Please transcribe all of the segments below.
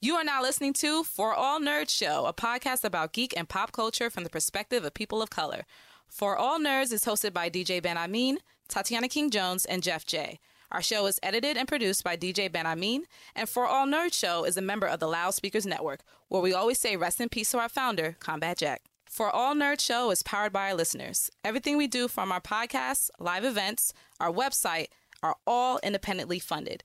You are now listening to For All Nerds Show, a podcast about geek and pop culture from the perspective of people of color. For All Nerds is hosted by DJ Ben Amin, Tatiana King Jones, and Jeff J. Our show is edited and produced by DJ Ben Amin, and For All Nerds Show is a member of the Loudspeakers Network, where we always say rest in peace to our founder, Combat Jack. For All Nerd Show is powered by our listeners. Everything we do from our podcasts, live events, our website are all independently funded.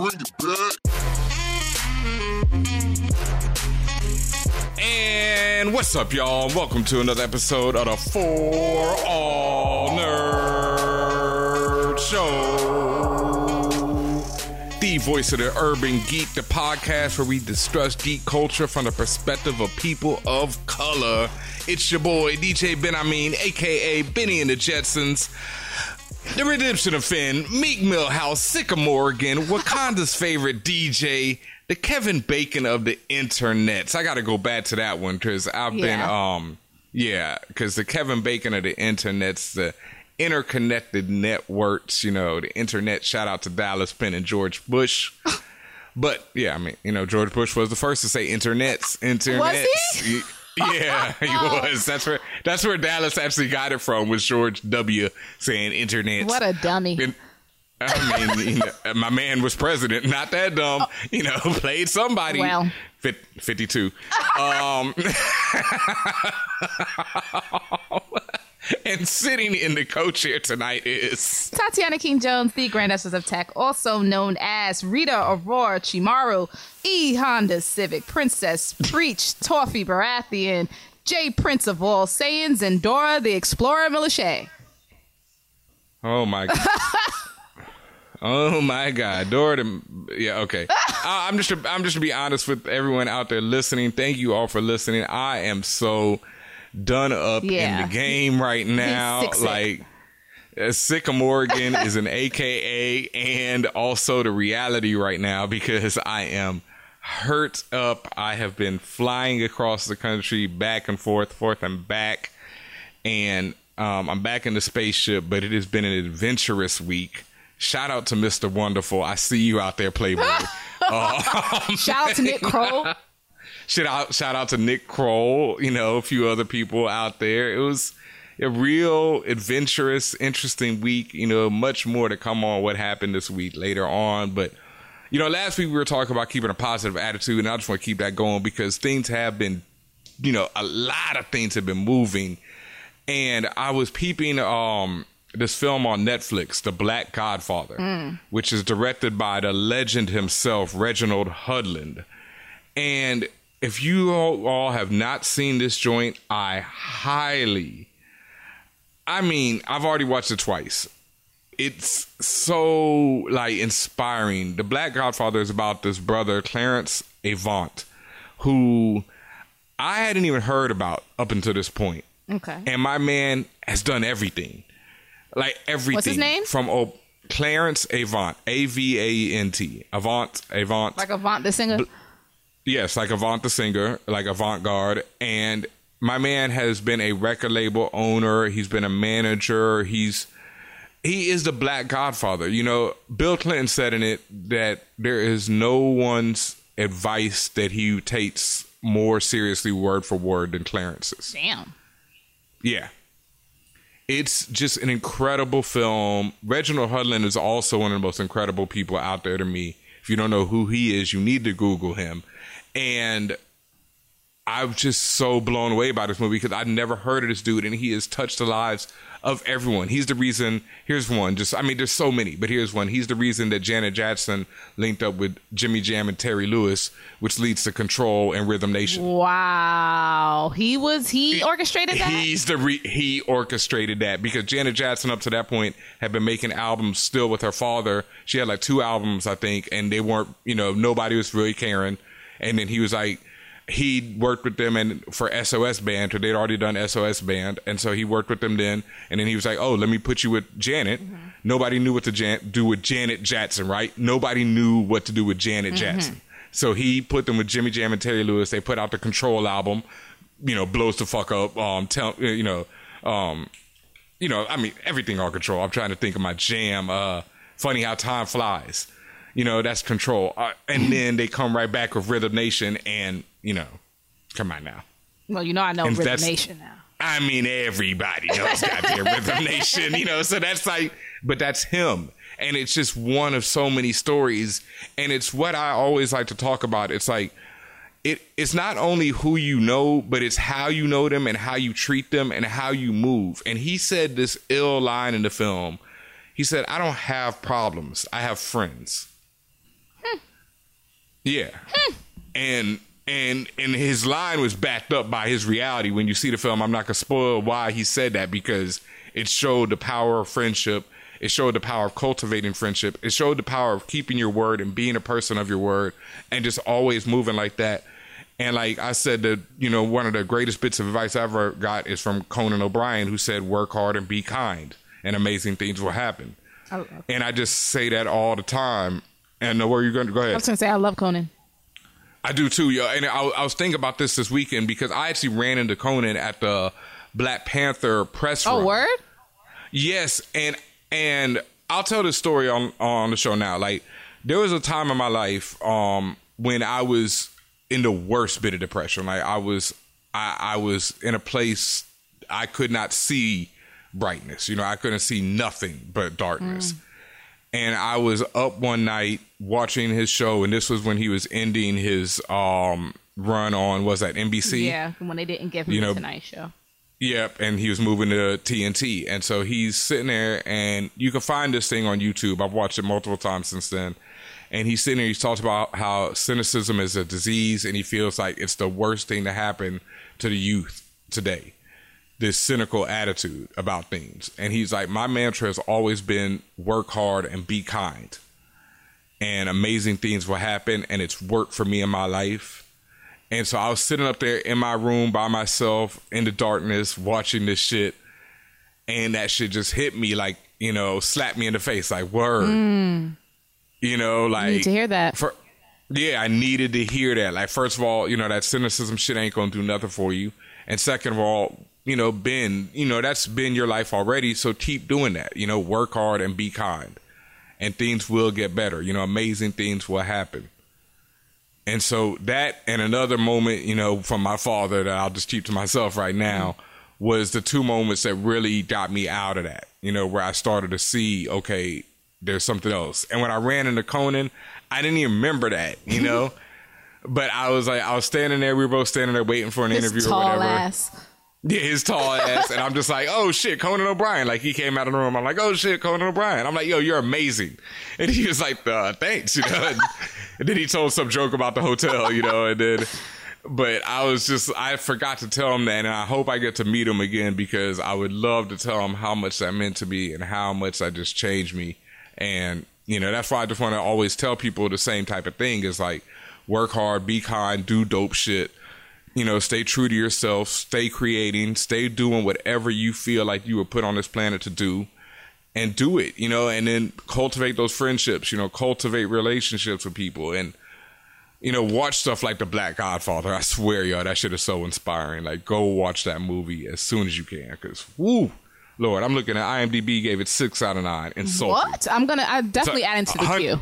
Bring it back. And what's up, y'all? Welcome to another episode of the For All Nerd Show. The voice of the urban geek, the podcast where we discuss geek culture from the perspective of people of color. It's your boy, DJ Ben Amin, aka Benny and the Jetsons. The Redemption of Finn, Meek Mill House, Sycamore again, Wakanda's favorite DJ, the Kevin Bacon of the internets. I got to go back to that one because I've been, Yeah. um, yeah, because the Kevin Bacon of the internets, the interconnected networks, you know, the internet. Shout out to Dallas Penn and George Bush. But yeah, I mean, you know, George Bush was the first to say internets, internets. he? Yeah, he was. That's where that's where Dallas actually got it from. Was George W. saying internets? What a dummy. And, I mean, you know, my man was president. Not that dumb. You know, played somebody. Well. 52. Um, and sitting in the co-chair tonight is Tatiana King Jones, the Grandesters of Tech, also known as Rita Aurora Chimaru, E Honda Civic, Princess Preach, Toffee Baratheon, J Prince of All Saiyans, and Dora the Explorer Milache. Oh my god. Oh my God, Dora! the- Yeah, okay. I, I'm just, I'm just to be honest with everyone out there listening. Thank you all for listening. I am so done up Yeah. in the game right now. sick, sick. Like, uh, Sick Morgan is an AKA and also the reality right now because I am hurt up. I have been flying across the country, back and forth, forth and back, and um, I'm back in the spaceship. But it has been an adventurous week. Shout out to Mr. Wonderful. I see you out there, Playboy. Shout out to Nick Kroll. shout out shout out to Nick Kroll, you know, a few other people out there. It was a real adventurous, interesting week. You know, much more to come on what happened this week later on. But you know, last week we were talking about keeping a positive attitude, and I just want to keep that going because things have been, you know, a lot of things have been moving. And I was peeping um this film on Netflix, The Black Godfather, which is directed by the legend himself, Reginald Hudlin. And if you all, have not seen this joint, I highly, I mean, I've already watched it twice. It's so like inspiring. The Black Godfather is about this brother, Clarence Avant, who I hadn't even heard about up until this point. Okay. And my man has done everything. Like everything. What's his name? From oh, Clarence Avant. A V A N T. Avant. Avant. Like Avant the singer. Yes, like Avant the singer, like Avant Garde. And my man has been a record label owner. He's been a manager. He's he is the black godfather. You know, Bill Clinton said in it that there is no one's advice that he takes more seriously word for word than Clarence's. Damn. Yeah. It's just an incredible film. Reginald Hudlin is also one of the most incredible people out there to me. If you don't know who he is, you need to Google him. And I'm just so blown away by this movie because I've never heard of this dude, and he has touched the lives of everyone. He's the reason. Here's one. Just I mean, there's so many, but here's one. He's the reason that Janet Jackson linked up with Jimmy Jam and Terry Lewis, which leads to Control and Rhythm Nation. Wow. He was he orchestrated that? He's the re- he orchestrated that because Janet Jackson up to that point had been making albums still with her father. She had like two albums, I think, and they weren't, you know, nobody was really caring. And then he was like, he worked with them and for SOS Band, because they'd already done SOS Band, and so he worked with them then. And then he was like, "Oh, let me put you with Janet." Nobody knew what to Jan- do with Janet Jackson, right? Nobody knew what to do with Janet Jackson. So he put them with Jimmy Jam and Terry Lewis. They put out the Control album, you know, blows the fuck up. Um, tell you know, um, you know, I mean, everything on Control. I'm trying to think of my jam. Uh, funny how time flies. You know, that's Control. Uh, and then they come right back with Rhythm Nation, and you know, come on now. Well, you know I know And Rhythm Nation now. I mean, everybody knows goddamn Rhythm Nation, you know, so that's like, but that's him. And it's just one of so many stories. And it's what I always like to talk about. It's like, it, it's not only who you know, but it's how you know them and how you treat them and how you move. And he said this ill line in the film. He said, I don't have problems. I have friends. Yeah. And and and his line was backed up by his reality. When you see the film, I'm not gonna spoil why he said that because it showed the power of friendship. It showed the power of cultivating friendship. It showed the power of keeping your word and being a person of your word and just always moving like that. And like I said, that you know, one of the greatest bits of advice I ever got is from Conan O'Brien, who said, "Work hard and be kind, and amazing things will happen." And I just say that all the time. And know where you're going to go ahead. I was gonna say I love Conan. I do too, yo. And I, I was thinking about this this weekend because I actually ran into Conan at the Black Panther press. Oh, run. word? Yes, and and I'll tell this story on on the show now. Like there was a time in my life um when I was in the worst bit of depression. Like I was I, I was in a place I could not see brightness. You know, I couldn't see nothing but darkness. And I was up one night watching his show, and this was when he was ending his um run on was that NBC? Yeah, when they didn't give him You the know- Tonight Show. Yep, and he was moving to TNT, and so he's sitting there, and you can find this thing on YouTube. I've watched it multiple times since then, and he's sitting there. He's talked about how cynicism is a disease, and he feels like it's the worst thing to happen to the youth today. This cynical attitude about things, and he's like, my mantra has always been work hard and be kind, and amazing things will happen, and it's worked for me in my life. And so I was sitting up there in my room by myself in the darkness watching this shit. And that shit just hit me like, you know, slapped me in the face like, word. You know, like. Mm. need to hear that. For, yeah, I needed to hear that. Like, first of all, you know, that cynicism shit ain't gonna do nothing for you. And second of all, you know, been, you know, that's been your life already. So keep doing that. You know, work hard and be kind. And things will get better. You know, amazing things will happen. And so that and another moment, you know, from my father that I'll just keep to myself right now was the two moments that really got me out of that, you know, where I started to see, okay, there's something else. And when I ran into Conan, I didn't even remember that, you know? but I was like, I was standing there, we were both standing there waiting for an His interview or whatever. ass. Yeah, his tall ass. And I'm just like, oh shit, Conan O'Brien. Like he came out of the room. I'm like, oh shit, Conan O'Brien. I'm like, yo, you're amazing. And he was like, uh, thanks, you know. And, and then he told some joke about the hotel, you know, and then but I was just I forgot to tell him that and I hope I get to meet him again because I would love to tell him how much that meant to me and how much that just changed me. And, you know, that's why I just want to always tell people the same type of thing is like work hard, be kind, do dope shit you know, stay true to yourself, stay creating, stay doing whatever you feel like you were put on this planet to do and do it, you know, and then cultivate those friendships, you know, cultivate relationships with people and, you know, watch stuff like The Black Godfather. I swear, y'all, that shit is so inspiring. Like, go watch that movie as soon as you can because, woo, Lord, I'm looking at IMDb, gave it six out of nine. Insulting. What? I'm gonna. I definitely add into the queue.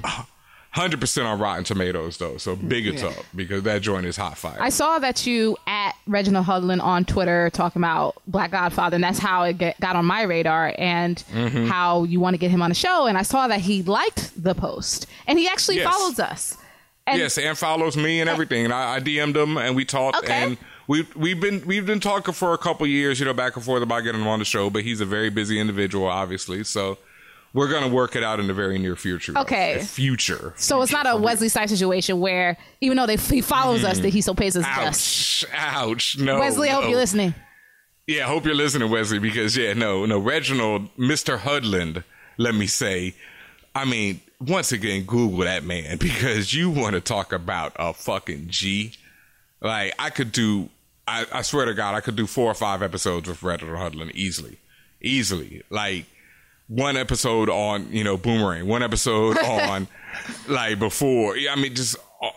Hundred percent on Rotten Tomatoes though, so big it's up because that joint is hot fire. I saw that you at Reginald Hudlin on Twitter talking about Black Godfather, and that's how it get, got on my radar, and Mm-hmm. how you want to get him on the show. And I saw that he liked the post, and he actually Yes. follows us. And yes, and follows me and everything. And I, I DM'd him and we talked Okay. and we we've been we've been talking for a couple years, you know, back and forth about getting him on the show, but he's a very busy individual, obviously. So we're gonna work it out in the very near future. though. Okay. future. So it's not a Wesley Snipes situation where even though they, he follows us, mm. that he still pays us. Ouch! Ouch! No, Wesley, I hope no. you're listening. Yeah, I hope you're listening, Wesley, because yeah, no, no, Reginald, Mr. Hudlin, let me say, I mean, once again, Google that man because you want to talk about a fucking G. Like, I could do, I, I swear to God, I could do four or five episodes with Reginald Hudlin easily. Easily. Like, one episode on, you know, Boomerang, one episode on, like, before. I mean, just, oh,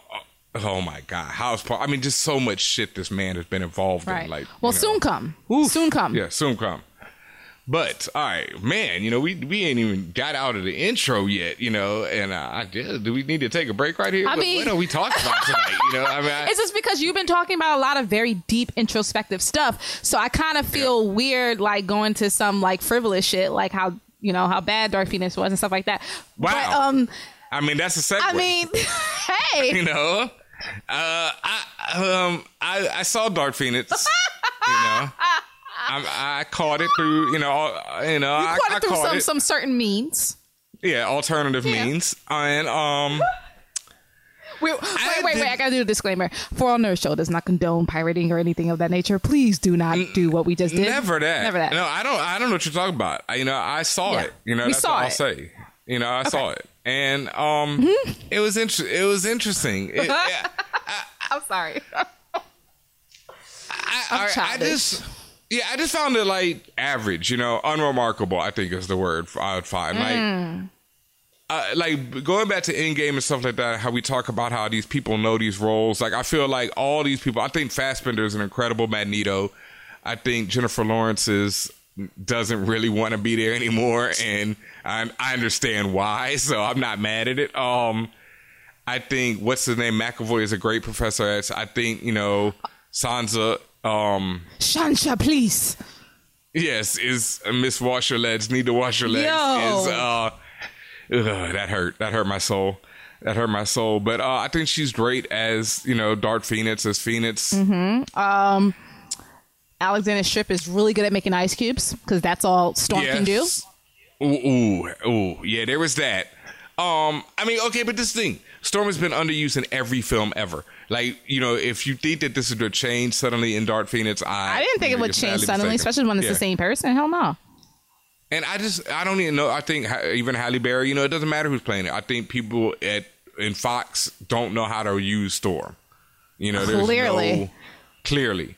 oh my God, House Party. I mean, just so much shit this man has been involved Right. in. Like, well, you know. soon come. Oof. Soon come. Yeah, soon come. But all right, man. You know, we we ain't even got out of the intro yet. You know, and uh, I just, do we need to take a break right here? I What- mean- what are we talking about tonight? You know, I mean, I, It's just because you've been talking about a lot of very deep introspective stuff. So I kind of feel weird like going to some like frivolous shit like how you know how bad Dark Phoenix was and stuff like that. Wow. But um I mean, that's a segue. I mean hey you know, uh, I um I I saw Dark Phoenix. you know, I, I caught it through you know all- you know you I, caught I it through caught some it. some certain means. yeah alternative Yeah. means and um. Wait, wait, wait, wait, I gotta do a disclaimer. For All Nerd Show does not condone pirating or anything of that nature. Please do not do what we just did. Never that. Never that. No, I don't. I don't know what you're talking about. I, you know, I saw Yeah. it. You know, We that's saw all I'll it. say. You know, I saw it, and um, Mm-hmm. it was inter- It was interesting. It, yeah, I'm sorry. I, I'm I, I just, yeah, I just found it like average. You know, unremarkable. I think is the word I would find. Like. Mm. Uh, like going back to Endgame and stuff like that, how we talk about how these people know these roles. Like I feel like all these people. I think Fassbender is an incredible Magneto. I think Jennifer Lawrence is doesn't really want to be there anymore, and I, I understand why. So I'm not mad at it. Um, I think what's his name McAvoy is a great Professor X. I think you know Sansa. Um, Shansha, please. yes, is uh, Miss Wash Your Legs. Need to wash your legs. Yo. Is uh, ugh, that hurt. That hurt my soul. That hurt my soul. But uh, I think she's great as you know Dark Phoenix as Phoenix. Hmm. Um. Alexandra Shipp is really good at making ice cubes because that's all Storm can do. Ooh, ooh, ooh, yeah, there was that. Um, I mean, okay, but this thing, Storm has been underused in every film ever. Like, you know, if you think that this is a change suddenly in Dark Phoenix, I I didn't think it would change suddenly, mistaken. especially when it's Yeah. the same person. Hell no. And I just, I don't even know. I think even Halle Berry, you know, it doesn't matter who's playing it. I think people at in Fox don't know how to use Storm. You know, there's Clearly. no clearly.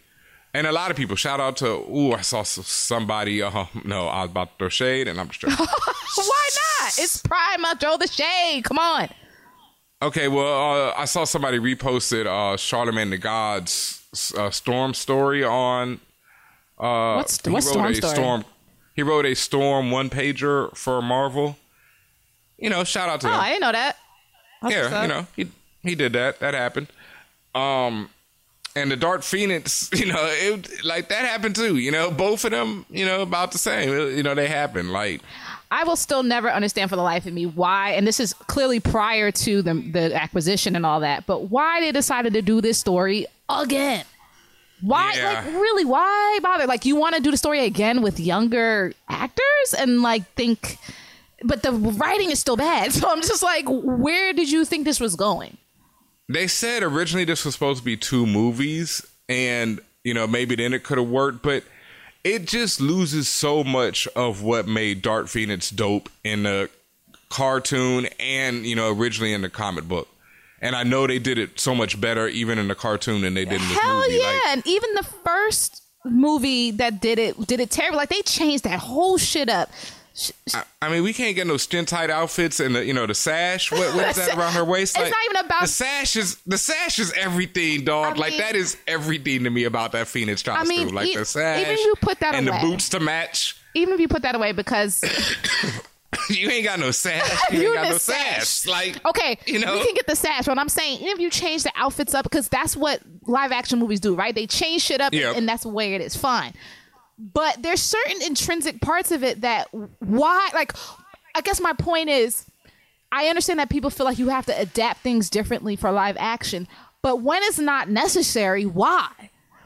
And a lot of people shout out to. Ooh, I saw somebody. Uh, no, I was about to throw shade, and I'm just. Why not? It's Prime. I throw the shade. Come on. Okay, well, uh, I saw somebody reposted uh, Charlemagne the God's uh, Storm story on. Uh, What's what's Storm a story? Storm. He wrote a Storm one pager for Marvel. You know, shout out to Oh, him. I didn't know that. That's yeah, you know, he he did that. That happened. Um, and the Dark Phoenix, you know, it like that happened too. You know, both of them, you know, about the same. You know, they happened. Like, I will still never understand for the life of me why, and this is clearly prior to the the acquisition and all that, but why they decided to do this story again. Why, Yeah. like, really? Why bother? Like, you want to do the story again with younger actors and like think, but the writing is still bad. So I'm just like, where did you think this was going? they said originally this was supposed to be two movies and you know maybe then it could have worked but it just loses so much of what made Dark Phoenix dope in the cartoon and you know originally in the comic book and I know they did it so much better even in the cartoon than they did in this Hell movie yeah! like and even the first movie that did it did it terrible. Like they changed that whole shit up. I, I mean we can't get no skin tight outfits and the you know the sash what, what is that around her waist It's not even about- the sash is the sash is everything dog I like mean- that is everything to me about that Phoenix costume I mean, like e- the sash even if you put that and away. the boots to match even if you put that away, because you ain't got no sash. You, You ain't got no sash. sash. Like okay, you know. we can get the sash. But I'm saying, even if you change the outfits up, because that's what live action movies do, right? They change shit up, Yep. and that's the way it is. Fine, but there's certain intrinsic parts of it that why, like, I guess my point is, I understand that people feel like you have to adapt things differently for live action, but when it's not necessary, why?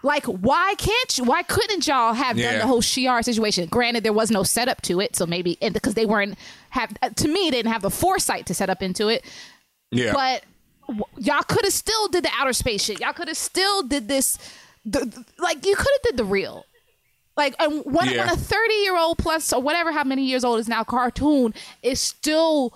Like, why can't you? Why couldn't y'all have done the whole Shi'ar situation? Granted, there was no setup to it, so maybe and because they weren't have uh, to me, they didn't have the foresight to set up into it. Yeah. But y'all could have still did the outer space shit. Y'all could have still did this. The, the- like you could have did the real. Like and when, Yeah. when a thirty year old plus or whatever how many years old is now cartoon is still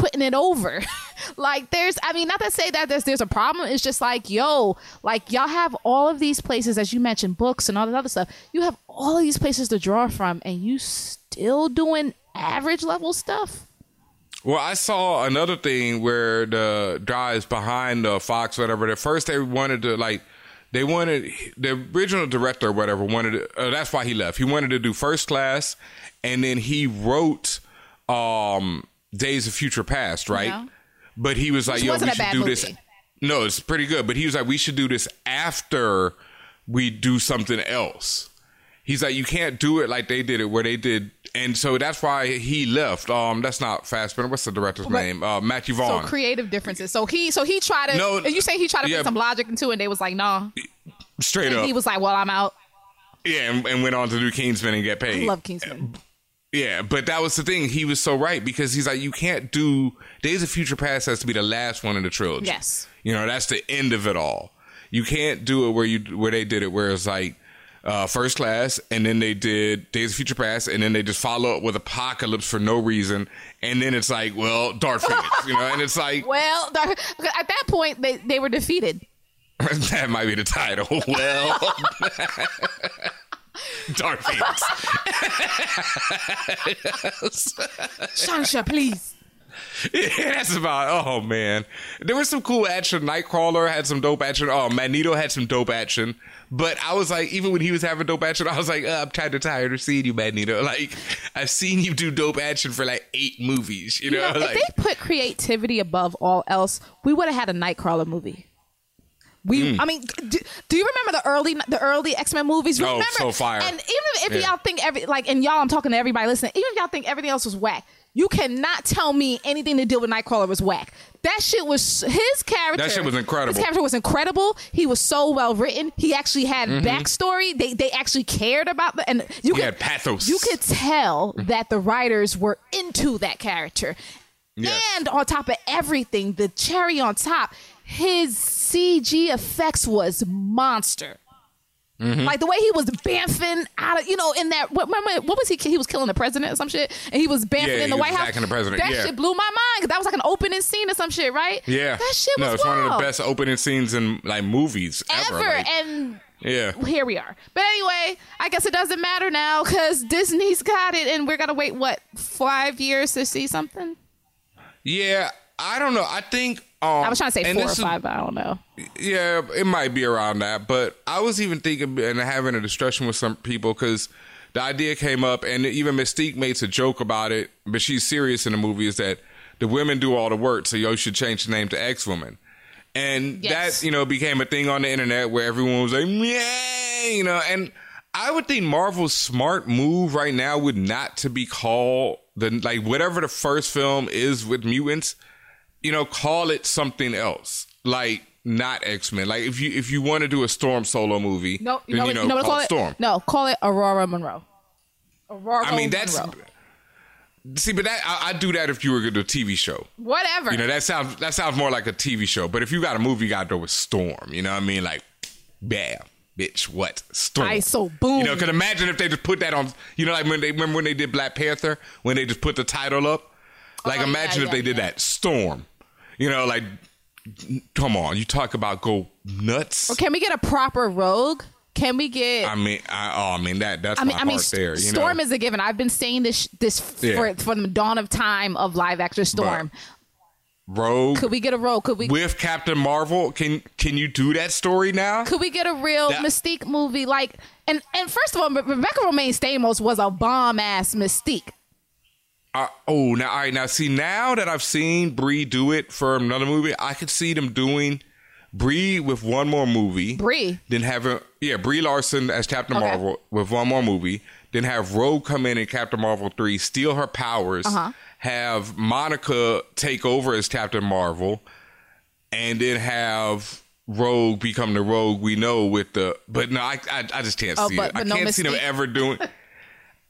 putting it over. like there's I mean not to say that there's there's a problem. It's just like yo like y'all have all of these places as you mentioned books and all that other stuff. You have all of these places to draw from and you still doing average level stuff. Well, I saw another thing where the guys behind uh, Fox, whatever. At first, they wanted to like, they wanted the original director, or whatever, wanted. To, uh, that's why he left. He wanted to do First Class, and then he wrote um, Days of Future Past, right? But he was like, Which "Yo, we should do this." No, it's pretty good. But he was like, "We should do this after we do something else." He's like, you can't do it like they did it, where they did, and so that's why he left. Um, that's not Fassbender. What's the director's name? Uh, Matthew So creative differences. So he so he tried to No, you say he tried to yeah. put some logic into it and they was like, nah. Straight And up, he was like, Well, I'm out. yeah, and, and went on to do Kingsman and get paid. I love Kingsman. Yeah, but that was the thing. He was so right because he's like, you can't do Days of Future Past has to be the last one in the trilogy. Yes. you know that's the end of it all. You can't do it where you where they did it where it's like uh, First Class, and then they did Days of Future Past, and then they just follow up with Apocalypse for no reason, and then it's like, well, Dark Phoenix, you know, and it's like Well, at that point they, they were defeated. that might be the title. Well, Dark Phoenix. Shansha, please. Yeah, that's about. Oh man, there was some cool action. Nightcrawler had some dope action. Oh, Magneto had some dope action. But I was like, even when he was having dope action, I was like, uh, I'm kind of tired of seeing you, Magneto. Like, I've seen you do dope action for like eight movies. You know, You know, like if they put creativity above all else, we would have had a Nightcrawler movie. We, Hmm. I mean, do, do you remember the early the early X Men movies? Oh, Remember? so fire. And even if Yeah. y'all think every like, and y'all, I'm talking to everybody listening. Even if y'all think everything else was whack, you cannot tell me anything to deal with Nightcrawler was whack. That shit was his character. That shit was incredible. His character was incredible. He was so well written. He actually had backstory. They they actually cared about the and you Mm-hmm. He could had pathos. You could tell that the writers were into that character. Yes. And on top of everything, the cherry on top, his CG effects was monster. Mm-hmm. Like the way he was bamfing out of, you know, in that. What, remember, what was he? He was killing the president or some shit, and he was bamfing Yeah, in the White House. attacking the president, That yeah. shit blew my mind because That was like an opening scene or some shit, right? yeah, that shit was no, it's one of the wild. best opening scenes in like movies ever. ever. like, and yeah, here we are. But anyway, I guess it doesn't matter now because Disney's got it, and we're gonna wait what five years to see something. yeah. I don't know. I think. Um, I was trying to say four or is- five, but I don't know. Yeah, it might be around that. But I was even thinking and having a discussion with some people because the idea came up, and even Mystique makes a joke about it, but she's serious in the movie. Is that the women do all the work, so you should change the name to X Woman. And Yes. that you know became a thing on the internet where everyone was like, "Yeah," you know. And I would think Marvel's smart move right now would not to be called the like whatever the first film is with mutants you know, call it something else, like not X Men. Like if you if you want to do a Storm solo movie, No, you then, know, you know, you know call call it? Storm. No, call it Aurora Monroe. Aurora. I mean that's Monroe. see, but that I, I do that if you were going to do a TV show. whatever. You know, that sounds that sounds more like a TV show. But if you got a movie, you got to go with Storm. You know what I mean? Like, bam, bitch, what Storm? I so boom. You know, because imagine if they just put that on. You know, like when they remember when they did Black Panther, when they just put the title up. Like, Oh, imagine yeah, if they yeah, did yeah. that Storm. You know, like, come on, you talk about go nuts. Or can we get a proper Rogue? Can we get? I mean, I, oh, I mean that that's I mean, my I mean, heart there. You Storm know? is a given. I've been saying this this Yeah. for from the dawn of time of live action Storm. Rogue Could we get a Rogue? Could we? with Captain Marvel. Can can you do that story now? could we get a real That- Mystique movie? Like, and and first of all, Rebecca Romijn Stamos was a bomb ass Mystique. Uh, oh, now all right. Now see, now that I've seen Brie do it for another movie, I could see them doing Brie with one more movie. Brie. Then have a yeah Brie Larson as Captain Okay. Marvel with one more movie. Then have Rogue come in in Captain Marvel three, steal her powers. Uh-huh. Have Monica take over as Captain Marvel, and then have Rogue become the Rogue we know with the. But no, I I, I just can't Oh, see but- it. but I no can't see them ever doing.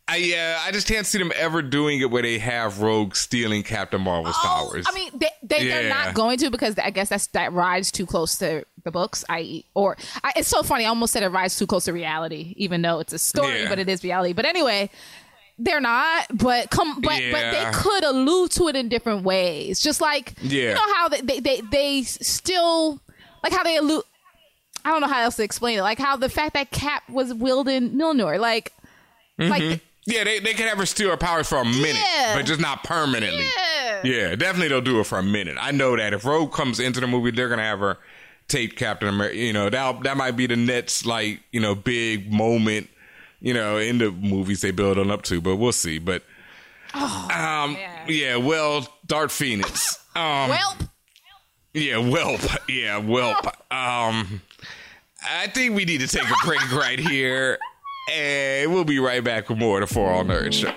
I yeah, I just can't see them ever doing it where they have Rogue stealing Captain Marvel's oh, powers. Oh, I mean, they, they they're not going to because I guess that's that rides too close to the books. I or I, it's so funny. I almost said it rides too close to reality, even though it's a story, Yeah. but it is reality. But anyway, they're not. But come, but but they could allude to it in different ways. Just like Yeah. you know how they they they, they still like how they allude. I don't know how else to explain it. Like how the fact that Cap was wielding Mjolnir, like like mm-hmm. Yeah, they they can have her steal her powers for a minute, Yeah. but just not permanently. yeah. Yeah, definitely they'll do it for a minute. I know that if Rogue comes into the movie, they're gonna have her take Captain America. You know that that might be the next like you know big moment. You know in the movies they build on up to, but we'll see. But um, man. yeah, well, Dark Phoenix. Um, Well, yeah, whelp. Yeah, whelp. Um, I think we need to take a break right here, and we'll be right back with more of the For All Nerds show.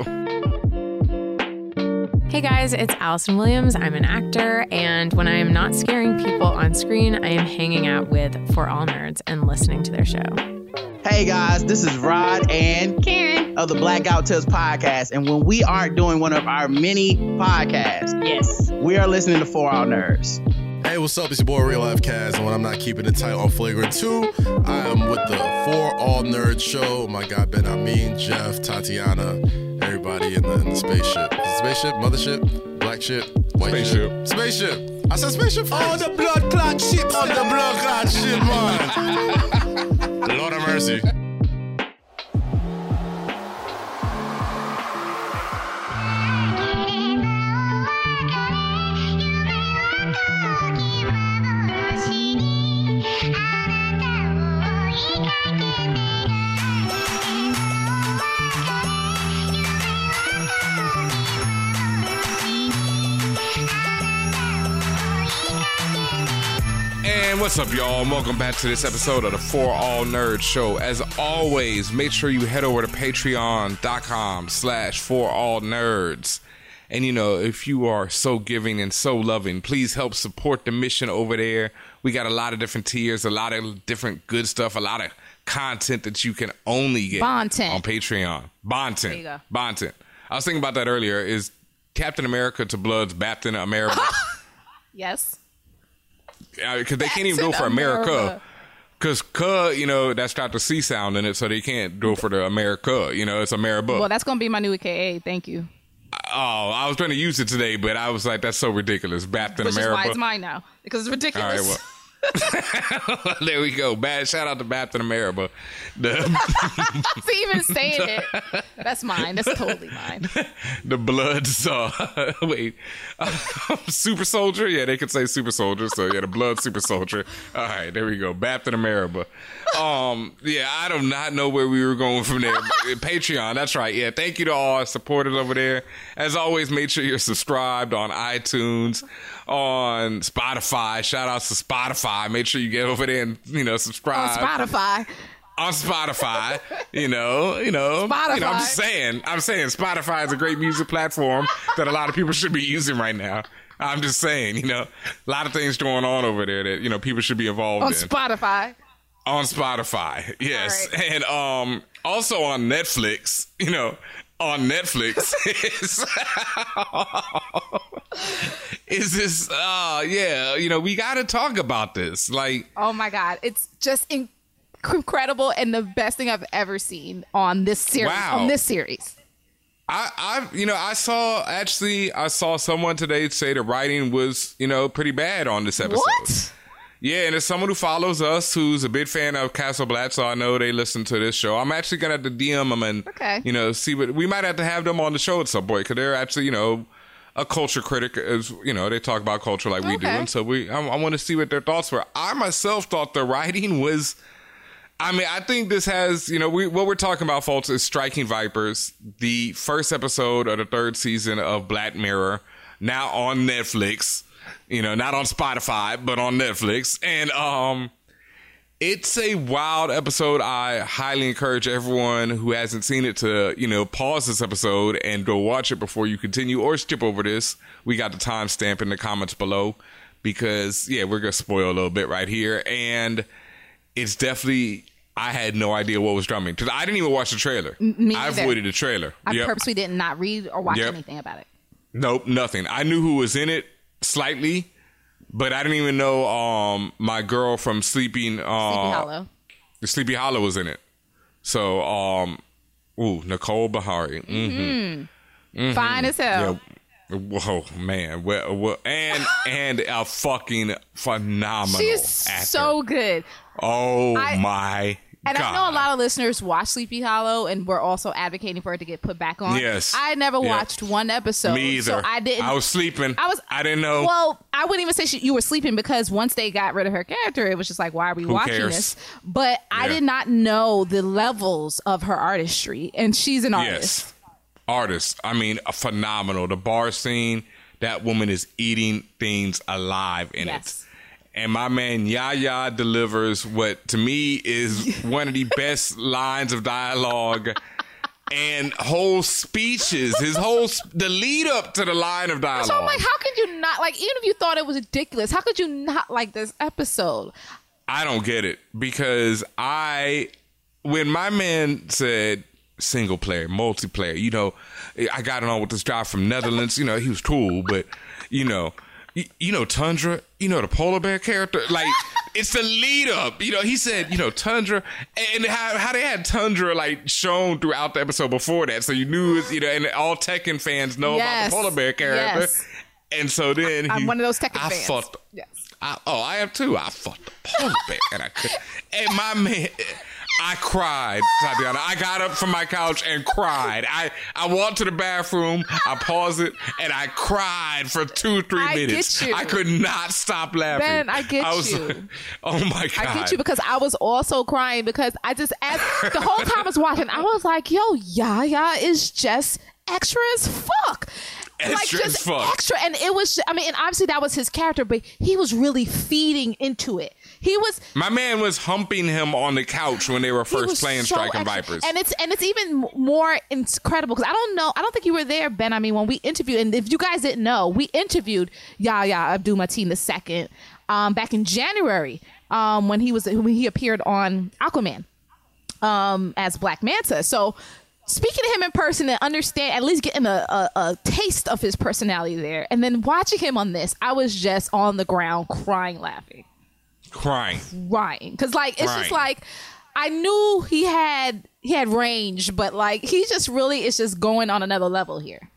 Hey guys, it's Allison Williams. I'm an actor, and when I am not scaring people on screen, I am hanging out with For All Nerds and listening to their show. Hey guys, this is Rod and Karen of the Blackout Tales podcast. And when we aren't doing one of our mini podcasts, yes, we are listening to For All Nerds. Hey, what's up? It's your boy Real Life Kaz, and when I'm not keeping it tight on Flagrant 2, I am with the For All Nerds show. My God, Ben Amin, Jeff, Tatiana, everybody in the, in the spaceship. Spaceship, mothership, black ship, white Spaceship. ship? Spaceship. I said spaceship first. On the blood clot ship. On the blood clot ship, man. Lord have mercy. What's up, y'all? Welcome back to this episode of the For All Nerds Show. As always, make sure you head over to patreon.com slash for all nerds. And you know, if you are so giving and so loving, please help support the mission over there. We got a lot of different tiers, a lot of different good stuff, a lot of content that you can only get Bontent. on Patreon. Bontent. There you go. Bontent. I was thinking about that earlier. Is Captain America to Blood's Baptin America? yes. Because they can't even do it for America. America. Because "cuh," you know, that's got the C sound in it, so they can't do it for the America. You know, it's America. Well, that's gonna be my new AKA. Thank you. oh, I was trying to use it today, but I was like, that's so ridiculous. Baptin Which is why America. it's mine now because it's ridiculous. right, well. there we go. Bad shout out to Baptin America. The See, even saying it, that's mine. That's totally mine. the blood saw. Wait, super soldier. Yeah, they could say super soldier. So yeah, the blood super soldier. All right, there we go. Baptin America. Um, yeah, I do not know where we were going from there. Patreon. That's right. Yeah, thank you to all our supporters over there. As always, make sure you're subscribed on iTunes, on Spotify. Shout out to Spotify. Make sure you get over there and you know subscribe On Spotify. on Spotify. you know, you know, you know. I'm just saying. I'm saying Spotify is a great music platform that a lot of people should be using right now. I'm just saying, you know, a lot of things going on over there that you know people should be involved On in Spotify. on Spotify. Yes, All and um, also on Netflix. You know, on Netflix is is this? Uh, yeah, you know, we got to talk about this. Like, Oh my god, it's just in- incredible and the best thing I've ever seen on this series. Wow. On this series. I, I, you know, I saw actually, I saw someone today say the writing was, you know, pretty bad on this episode. What? Yeah, and it's someone who follows us who's a big fan of Castle Black, so I know they listen to this show. I'm actually gonna have to DM them and, Okay. you know, see what we might have to have them on the show at some point because they're actually, you know, a culture critic. As you know, they talk about culture like we do, and so we, I, I want to see what their thoughts were. I myself thought the writing was. I mean, I think this has, you know, we, what we're talking about, folks, is Striking Vipers, the first episode of the third season of Black Mirror, now on Netflix. You know, not on Spotify, but on Netflix. And um it's a wild episode. I highly encourage everyone who hasn't seen it to, you know, pause this episode and go watch it before you continue or skip over this. We got the timestamp in the comments below. because yeah, we're gonna spoil a little bit right here, and it's definitely. I had no idea what was drumming because I didn't even watch the trailer. me I avoided the trailer. I Yep. purposely did not read or watch Yep. anything about it. Nope, nothing. I knew who was in it slightly, but I didn't even know um my girl from Sleeping uh Sleepy Hollow. the Sleepy Hollow was in it. So um ooh, Nicole Beharie. hmm Fine as hell. Yeah. Whoa, man. Well, well, and and a fucking phenomenal She's actor. so good. oh I- my And god. I know a lot of listeners watch Sleepy Hollow and we're also advocating for it to get put back on. Yes. I never Yeah. watched one episode. Me either. So I didn't. I was sleeping. I was. I didn't know. Well, I wouldn't even say she, you were sleeping because once they got rid of her character, it was just like, why are we watching cares? this? But I did not know the levels of her artistry, and she's an artist. Yes. Artist. I mean, a phenomenal. The bar scene, that woman is eating things alive in Yes. it. And my man Yahya delivers what to me is one of the best lines of dialogue and whole speeches. His whole s- the lead up to the line of dialogue. So I'm like, how could you not like? Even if you thought it was ridiculous, how could you not like this episode? I don't get it because I, when my man said single player, multiplayer, you know, I got it on with this guy from Netherlands. You know, he was cool, but you know, you, you know Tundra, you know the polar bear character, like. It's the lead up, you know. He said, you know, Tundra, and how, how they had Tundra like shown throughout the episode before that, so you knew, it, you know, and all Tekken fans know Yes. about the polar bear character. Yes. And so then I'm one of those Tekken I fans. fucked- Yes. I, oh, I am too. I fucked the polar bear, and I could. And my man, I cried, Tatiana. I got up from my couch and cried. I I walked to the bathroom. I paused it, and I cried for two, three I minutes. I could not stop laughing. Ben, I get I was you. oh my god! I get you because I was also crying because I just as the whole time I was watching, I was like, "Yo, Yahya is just extra as fuck." like Extra as just fuck. extra, and it was. I mean, and obviously that was his character, but he was really feeding into it. He was my man was humping him on the couch when they were first playing so Striking. Vipers. and it's and it's even more incredible because I don't know. I don't think you were there, Ben. I mean, when we interviewed, and if you guys didn't know, we interviewed Yahya Abdul-Mateen the second um, back in January um, when he was when he appeared on Aquaman um, as Black Manta. So speaking to him in person and understand, at least getting a, a, a taste of his personality there, and then watching him on this, I was just on the ground crying, laughing crying. crying because like it's just like I knew he had he had range, but like he just really is just going on another level here.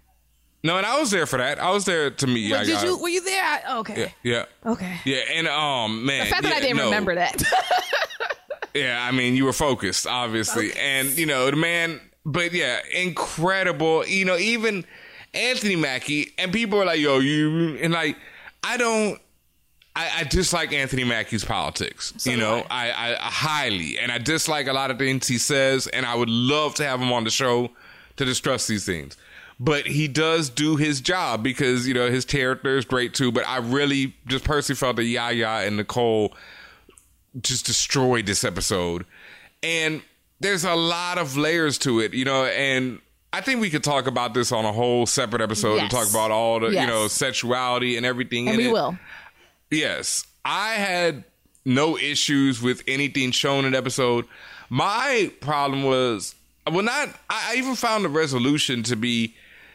No, and I was there for that. I was there to meet But did you were you there? I, okay, Yeah. okay. Yeah, and um, man, The fact that I didn't no. remember that. Yeah, I mean, you were focused, obviously, and you know the man. But yeah, incredible. You know, even Anthony Mackie and people are like, "Yo, you," and like, I don't. I, I dislike Anthony Mackie's politics. you know, I, I, I highly, and I dislike a lot of things he says, and I would love to have him on the show to discuss these things. But he does do his job because you know his character is great too. But I really just personally felt that Yahya and Nicole just destroyed this episode. And there's a lot of layers to it, you know, and I think we could talk about this on a whole separate episode Yes. to talk about all the, you know, sexuality and everything and we it. will. Yes. I had no issues with anything shown in the episode. My problem was well not I I even found the resolution to be,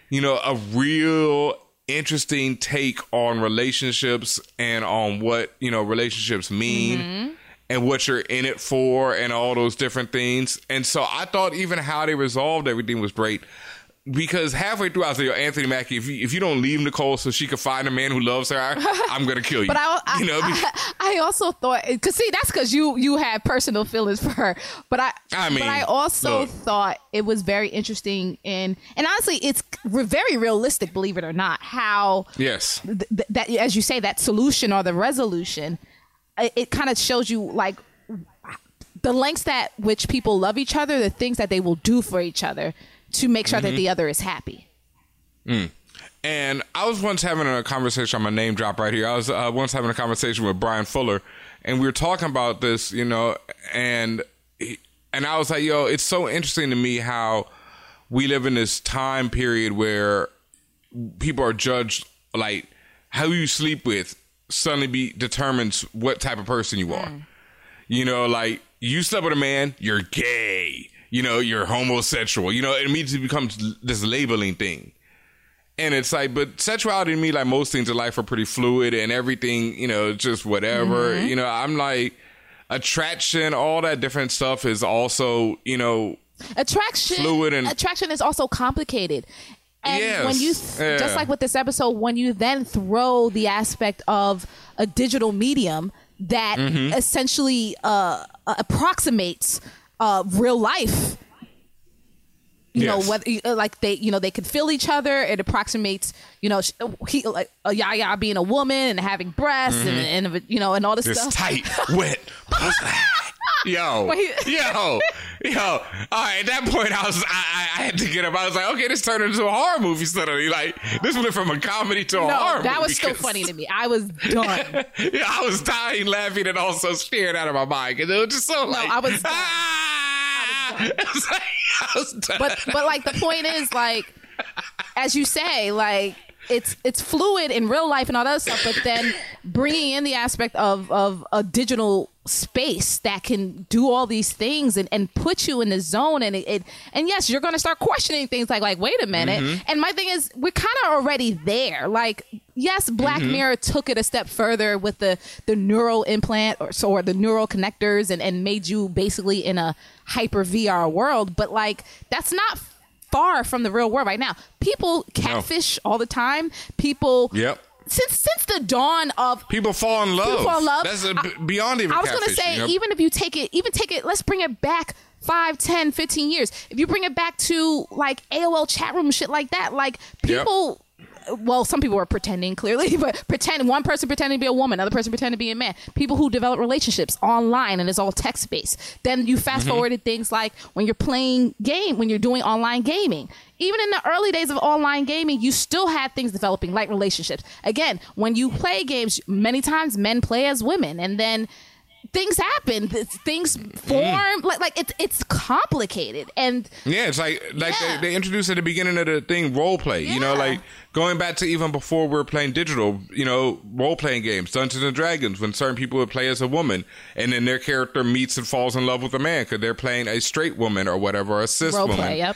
you know, a real interesting take on relationships and on what, you know, relationships mean mm-hmm. and what you're in it for and all those different things. And so I thought even how they resolved everything was great. Because halfway through, I was like, Yo, Anthony Mackie, if you, if you don't leave Nicole so she can find a man who loves her, I'm going to kill you. But I, I, you know, I, I also thought because see that's because you you had personal feelings for her, but I I mean, but I also look. thought it was very interesting and and honestly it's very realistic, believe it or not, how yes. th- th- that as you say that solution or the resolution, uh, it, it kind of shows you like the lengths that which people love each other, the things that they will do for each other to make sure that the other is happy. And I was once having a conversation. I'm a name drop right here. I was uh, once having a conversation with Bryan Fuller, and we were talking about this, you know, and he, and I was like, "Yo, it's so interesting to me how we live in this time period where people are judged like how you sleep with suddenly be determines what type of person you are. Mm. You know, like you slept with a man, you're gay. You know, you're homosexual. You know, it immediately becomes this labeling thing. And it's like, but sexuality to me, like most things in life, are pretty fluid and everything, you know, just whatever. Mm-hmm. You know, I'm like, attraction, all that different stuff is also, you know, attraction Fluid and- attraction is also complicated and Yes, when you yeah. just like with this episode when you then throw the aspect of a digital medium that Mm-hmm. essentially uh, approximates uh, real life you Yes. know whether uh, like they you know they could feel each other it approximates you know sh- he like a Yahya being a woman and having breasts and, and you know and all this, this stuff tight, wet. Yo, Wait. yo, yo! All right, at that point, I was, I, I, I had to get up. I was like, okay, this turned into a horror movie suddenly. Like, this went from a comedy to a horror. no that movie was because- funny to me i was done yeah, I was dying laughing and also staring out of my mind because it was just so like I was done. ah! It was like, I was done. but but like the point is like as you say like it's it's fluid in real life and all that stuff but then bringing in the aspect of of a digital space that can do all these things and, and put you in the zone and it, it and yes you're going to start questioning things like like wait a minute Mm-hmm. and my thing is we're kind of already there like yes black Mm-hmm. mirror took it a step further with the the neural implant or so or the neural connectors and and made you basically in a hyper vr world but like that's not far from the real world right now people catfish all the time people Yep. Since since the dawn of People fall in love. People fall in love. That's a, I- beyond even I was going to say, you know? even if you take it, even take it, let's bring it back 5, 10, 15 years. If you bring it back to like AOL chat room shit like that, like Yep. Well, some people were pretending clearly, but pretend one person pretending to be a woman, another person pretending to be a man. People who develop relationships online and it's all text based. Then you fast Mm-hmm. forwarded things like when you're playing game, when you're doing online gaming. Even in the early days of online gaming, you still had things developing like relationships. Again, when you play games, many times men play as women, and then things happen, th- things form. Mm. Like like it's it's complicated, and Yeah, it's like like Yeah. they, they introduced at the beginning of the thing role play. You know, like going back to even before we were playing digital, you know, role playing games, Dungeons and Dragons, when certain people would play as a woman, and then their character meets and falls in love with a man because they're playing a straight woman or whatever, or a cis role woman. play. Yep.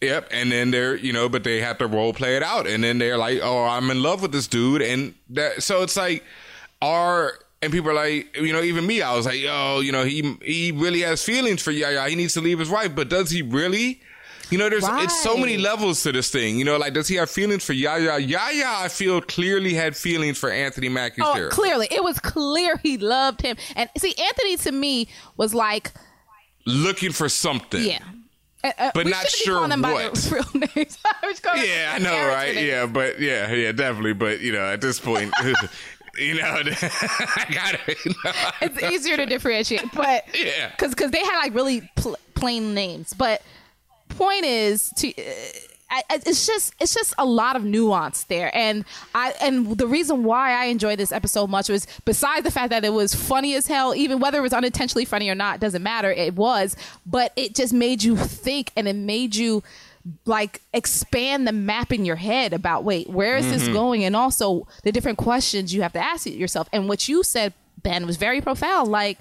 Yep, and then they're you know, but they have to role play it out, and then they're like, "Oh, I'm in love with this dude," and that. So it's like, are and people are like, you know, even me, I was like, "Yo, you know, he he really has feelings for Yahya. He needs to leave his wife, but does he really?" You know, there's it's so many levels to this thing. You know, like does he have feelings for Yahya? Yahya, I feel clearly had feelings for Anthony Mackie's Oh, character. clearly, it was clear he loved him. And see, Anthony to me was like, Looking for something. yeah. Uh, uh, But not sure what. real names. I was Yeah, I know, right? names. Yeah, but yeah, yeah, definitely. But you know, at this point, you know, I got it. it's easier to differentiate, but Yeah. because because they had like really pl- plain names. But point is to. Uh, I, I- it's just it's just a lot of nuance there, and I and the reason why I enjoyed this episode much was besides the fact that it was funny as hell, even whether it was unintentionally funny or not doesn't matter. It was, but it just made you think, and it made you like expand the map in your head about wait where is this mm-hmm. going and also the different questions you have to ask yourself and what you said ben was very profound like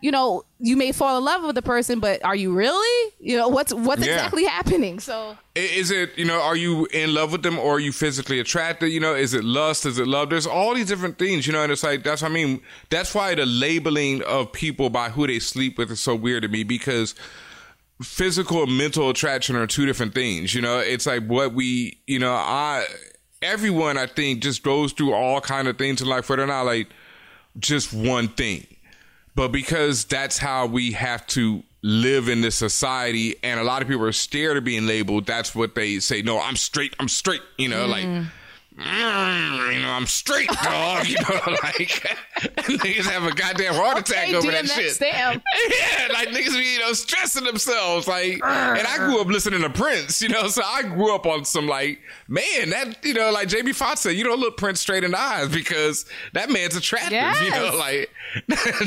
you know you may fall in love with the person but are you really you know what's what's Yeah. exactly happening so Is it, you know, are you in love with them or are you physically attracted? You know, is it lust? Is it love? There's all these different things, you know, and it's like, that's what I mean. That's why the labeling of people by who they sleep with is so weird to me because physical and mental attraction are two different things. You know, it's like what we, you know, I, everyone I think just goes through all kind of things in life where they're not like just one thing. But because that's how we have to live in this society, and a lot of people are scared of being labeled, that's what they say. No, I'm straight. I'm straight. You know, like. Mm. "Mm, you know, I'm straight, dog. You know, like niggas have a goddamn heart attack Okay, over that shit. damn. Yeah, like niggas be, you know, stressing themselves. Like, and I grew up listening to Prince, you know, so I grew up on some like, man, that, you know, like JB Foxx said, you don't look Prince straight in the eyes because that man's attractive, you know, like,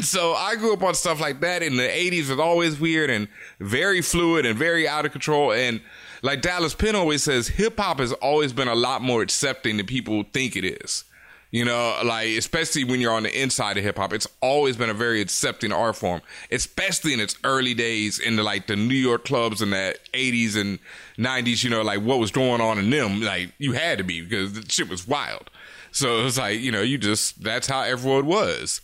so I grew up on stuff like that in the 80s was always weird and very fluid and very out of control. And like Dallas Penn always says, hip hop has always been a lot more accepting than people think it is. You know, like especially when you're on the inside of hip hop, it's always been a very accepting art form, especially in its early days in the like the New York clubs in the 80s and 90s. You know, like what was going on in them, like you had to be because the shit was wild. So it was like you know, you just that's how everyone was.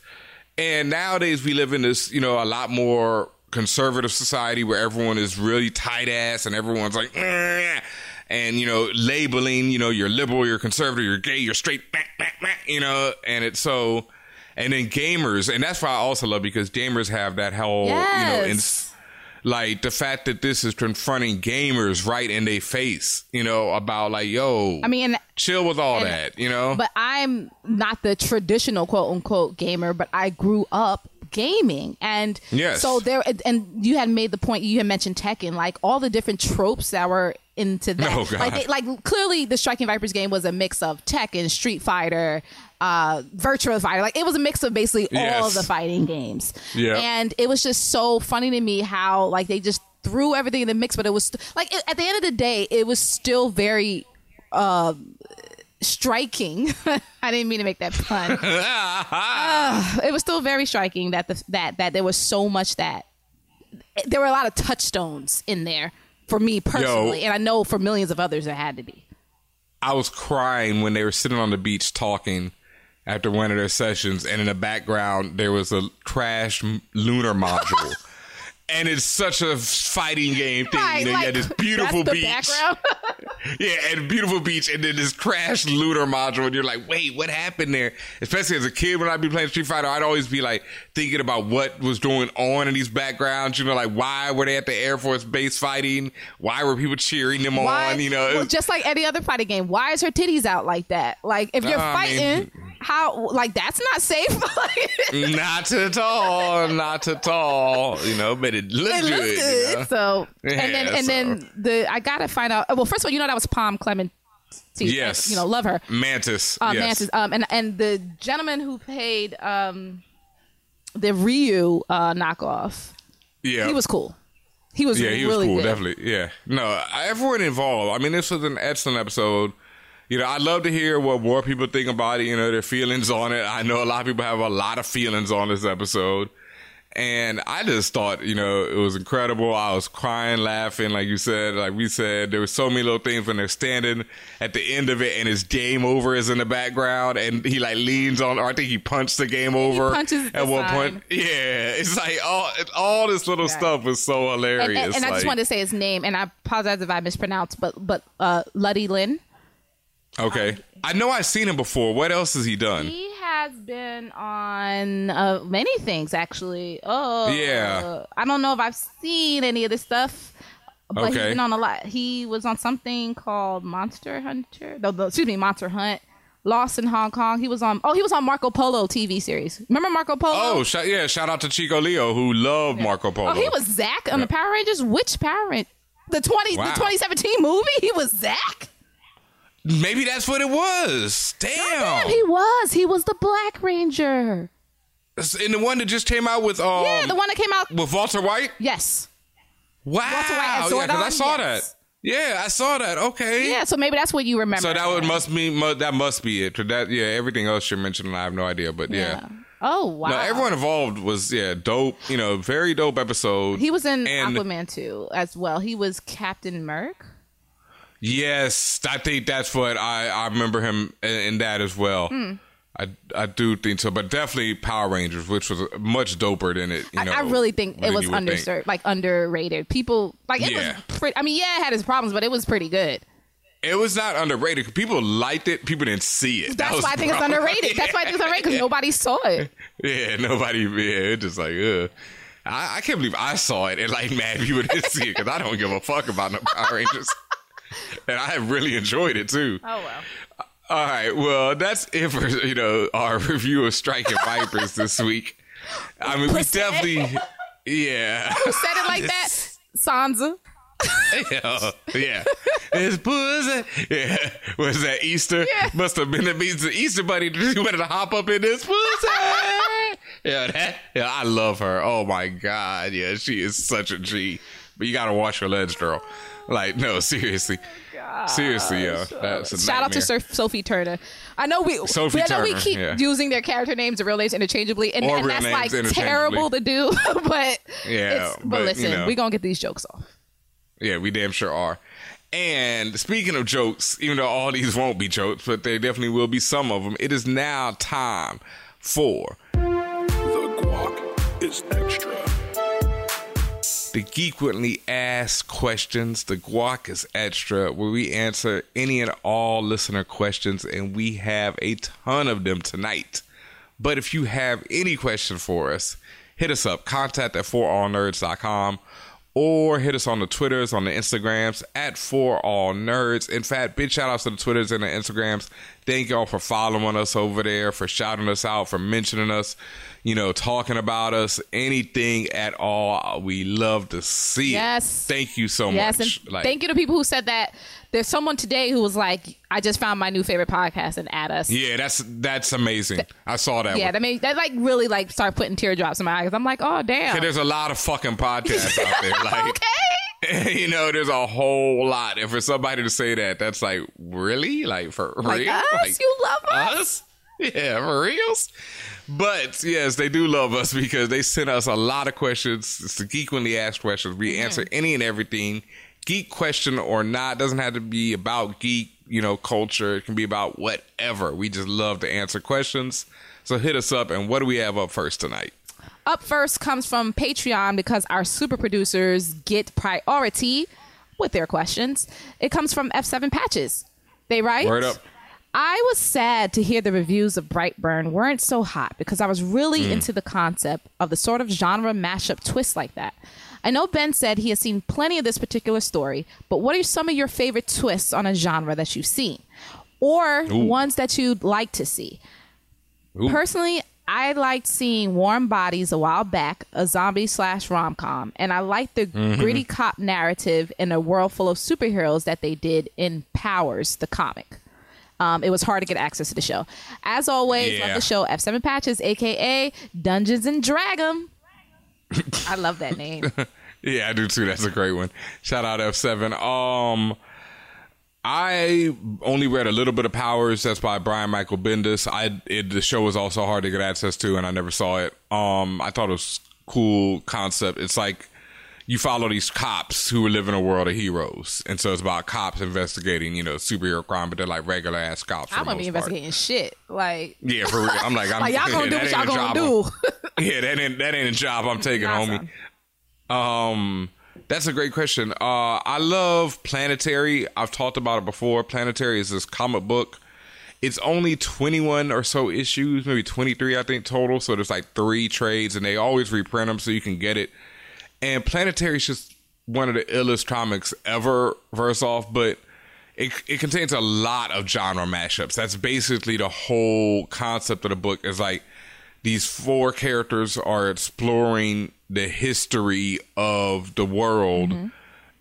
And nowadays we live in this, you know, a lot more conservative society where everyone is really tight ass and everyone's like, "Eh," and you know, labeling, you know, you're liberal, you're conservative, you're gay, you're straight, you know, and it's so, and then gamers, and that's why I also love because gamers have that whole, you know, in, Yes. like the fact that this is confronting gamers right in their face, you know, about like, yo, I mean, chill with all and- that, you know. but I'm not the traditional quote unquote gamer, but I grew up gaming. And Yes. so there and you had made the point you had mentioned Tekken like all the different tropes that were into that. Oh, like they, like clearly the Striking Vipers game was a mix of Tekken Street Fighter uh Virtua Fighter. Like it was a mix of basically all of the fighting games. Yeah. and it was just so funny to me how like they just threw everything in the mix but it was like it, at the end of the day it was still very striking. I didn't mean to make that pun. Uh, it was still very striking that the that that there was so much that there were a lot of touchstones in there for me personally, and I know for millions of others there had to be. I was crying when they were sitting on the beach talking after one of their sessions, and in the background there was a trash m- lunar module. And it's such a fighting game thing. Right, you know, you like, had this beautiful beach. Yeah, and beautiful beach, and then this crash looter module, and you're like, wait, what happened there? Especially as a kid, when I'd be playing Street Fighter, I'd always be like thinking about what was going on in these backgrounds. You know, like why were they at the Air Force Base fighting? Why were people cheering them Why? on? You know, well, just like any other fighting game. Why is her titties out like that? Like if you're I mean- fighting, how like that's not safe. not at all, not at all. You know, but it looked looks good. good. You know? So and then Yeah, and then the I gotta find out. Well, first of all, you know that was Pom Klementieff. Yes. you know, love her. Mantis. uh, yes. Mantis. Um, and and the gentleman who paid um, the Ryu uh, knockoff, Yeah. he was cool. He was Yeah, he was cool, good. definitely. Yeah. No, everyone involved. I mean, this was an excellent episode. You know, I'd love to hear what more people think about it, you know, their feelings on it. I know a lot of people have a lot of feelings on this episode. And I just thought, you know, it was incredible. I was crying, laughing, like you said, like we said, there were so many little things when they're standing at the end of it and his game over is in the background and he like leans on, or I think he punched the game over punches the at one sign. point. Yeah. It's like all, all this little stuff was so hilarious. And, and, and I just wanted to say his name, and I apologize if I mispronounced, but but uh, Ludi Lin. Okay. I know I've seen him before. What else has he done? He has been on uh, many things, actually. Oh, Yeah. I don't know if I've seen any of this stuff, but he's Okay. been on a lot. He was on something called Monster Hunter. No, excuse me, Monster Hunt. Lost in Hong Kong. He was on. Oh, he was on Marco Polo TV series. Remember Marco Polo? Oh, sh- yeah. Shout out to Chico Leo, who loved Marco Polo. Oh, he was Zach on the Power Rangers. Which Power Ranger? The twenty, Wow. the twenty seventeen movie. He was Zach. Maybe that's what it was. Damn. Damn, he was. He was the Black Ranger. and the one that just came out with um Yeah, the one that came out. with Walter White. Yes. Wow. Walter White yeah, 'cause I saw Yes. that. Yeah, I saw that. Okay. Yeah. So maybe that's what you remember. So that would must mean that must be it. That yeah. Everything else you're mentioning, I have no idea. But yeah. Oh wow. No, everyone involved was yeah dope. You know, very dope episode. He was in And- Aquaman too as well. He was Captain Murk. Yes, I think that's what I, I remember him in, in that as well. Hmm. I I do think so, but definitely Power Rangers, which was much doper than it. You know, I, I really think it was think. underserved, like underrated. People like it Yeah. was. Pretty, I mean, yeah, it had its problems, but it was pretty good. It was not underrated. People liked it. People didn't see it. That's was why I think it's underrated. That's why I think it's underrated because nobody saw it. Yeah, nobody. Yeah, it's just like, ugh. I, I can't believe I saw it and like mad people didn't see it because I don't give a fuck about no Power Rangers, and I have really enjoyed it too. Oh well. All right, well, that's it for you know our review of Striking Vipers this week. I mean, we definitely, yeah, Who said it like that? Sansa. yeah, yeah. It's pussy. Yeah, was that Easter? Must have been the Easter bunny. You wanted to hop up in this pussy. Yeah, that. Yeah, I love her. Oh my god, yeah, she is such a G. But you gotta wash your legs, girl. Like, no, seriously. Seriously, yeah. That's a Shout out to. Sir Sophie Turner. I know we, Sophie we I know we keep yeah. using their character names and real names interchangeably, and, and that's like terrible to do. but Yeah, it's, but, but, you listen, know. we gonna get these jokes off. Yeah, we damn sure are. And speaking of jokes, even though all these won't be jokes, but there definitely will be some of them, it is now time for The guac is extra. The Geekquently Asked Questions. The Guac is Extra, where we answer any and all listener questions, and we have a ton of them tonight. But if you have any question for us, hit us up, contact at forallnerds.com, or hit us on the Twitters, on the Instagrams, at For All Nerds. In fact, big shout outs to the Twitters and the Instagrams. Thank y'all for following us over there, for shouting us out, for mentioning us, you know, talking about us, anything at all. We love to see Yes. it. Thank you so Yes, much. and thank you to people who said that. There's someone today who was like, "I just found my new favorite podcast and add us." Yeah, that's that's amazing. I saw that. Yeah, one. that made that like really like start putting teardrops in my eyes. I'm like, oh damn. there's a lot of fucking podcasts out there. Like, you know, there's a whole lot. And for somebody to say that, that's like, really? Like, for like real? us, Like, you love us. us? Yeah, for reals. But yes, they do love us because they sent us a lot of questions. It's the Geekquently Asked questions. We mm-hmm. answer any and everything, geek question or not. Doesn't have to be about geek, you know, culture. It can be about whatever. We just love to answer questions. So hit us up. And what do we have up first tonight? Up first comes from Patreon because our super producers get priority with their questions. It comes from F7 Patches. They write, Word up. I was sad to hear the reviews of Brightburn weren't so hot because I was really mm. into the concept of the sort of genre mashup twist like that. I know Ben said he has seen plenty of this particular story, but what are some of your favorite twists on a genre that you've seen? Or ones that you'd like to see? Ooh. Personally, I liked seeing Warm Bodies a while back, a zombie slash rom com, and I liked the gritty cop narrative in a world full of superheroes that they did in Powers, the comic. Um, it was hard to get access to the show. As always, Yeah. love the show F7 Patches, aka Dungeons and Dragons. I love that name. Yeah, I do too. That's a great one. Shout out F7. Um I only read a little bit of Powers. That's by Brian Michael Bendis. I it, the show was also hard to get access to, and I never saw it. Um, I thought it was cool concept. It's like you follow these cops who live in a world of heroes, and so it's about cops investigating, you know, superhero crime, but they're like regular ass cops. I'm gonna be most part. investigating shit. Like, Yeah, for real. I'm like, I'm, like y'all gonna do what y'all gonna do. Yeah, that ain't that ain't a job I'm taking, Nah, homie. Um, that's a great question. Uh, I love Planetary. I've talked about it before. Planetary is this comic book. It's only 21 or so issues, maybe 23, I think, total. So there's like three trades, and they always reprint them so you can get it. And Planetary is just one of the illest comics ever, verse off, but it, it contains a lot of genre mashups. That's basically the whole concept of the book is like these four characters are exploring the history of the world mm-hmm.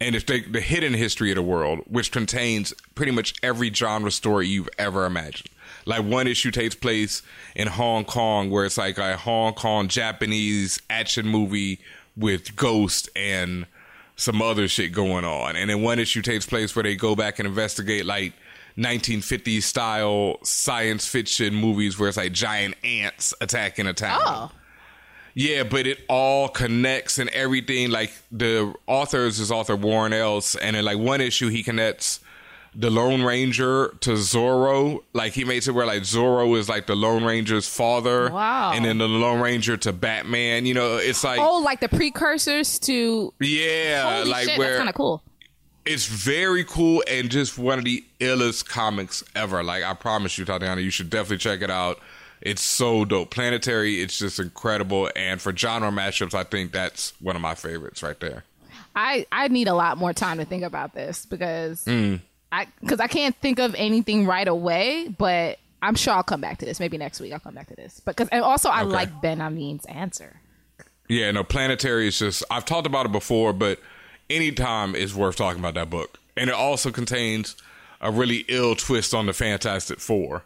and if they, the hidden history of the world, which contains pretty much every genre story you've ever imagined. Like one issue takes place in Hong Kong, where it's like a Hong Kong Japanese action movie with ghosts and some other shit going on. And then one issue takes place where they go back and investigate like 1950s style science fiction movies where it's like giant ants attacking a town. oh, Yeah, but it all connects and everything. Like the authors is author Warren Ellis, and in like one issue he connects the Lone Ranger to Zorro. Like he makes it where like Zorro is like the Lone Ranger's father. Wow. And then the Lone Ranger to Batman. You know, it's like oh, like the precursors to. yeah, Holy like shit, where kind of cool. it's very cool and just one of the illest comics ever. Like I promise you, Tatiana, you should definitely check it out. It's so dope. Planetary, it's just incredible. And for genre mashups, I think that's one of my favorites right there. I I need a lot more time to think about this because Mm. I because I can't think of anything right away, but I'm sure I'll come back to this. Maybe next week I'll come back to this. Because and also I Okay. like Ben Amin's answer. Yeah, no, Planetary is just I've talked about it before, but anytime is worth talking about that book. And it also contains a really ill twist on the Fantastic Four,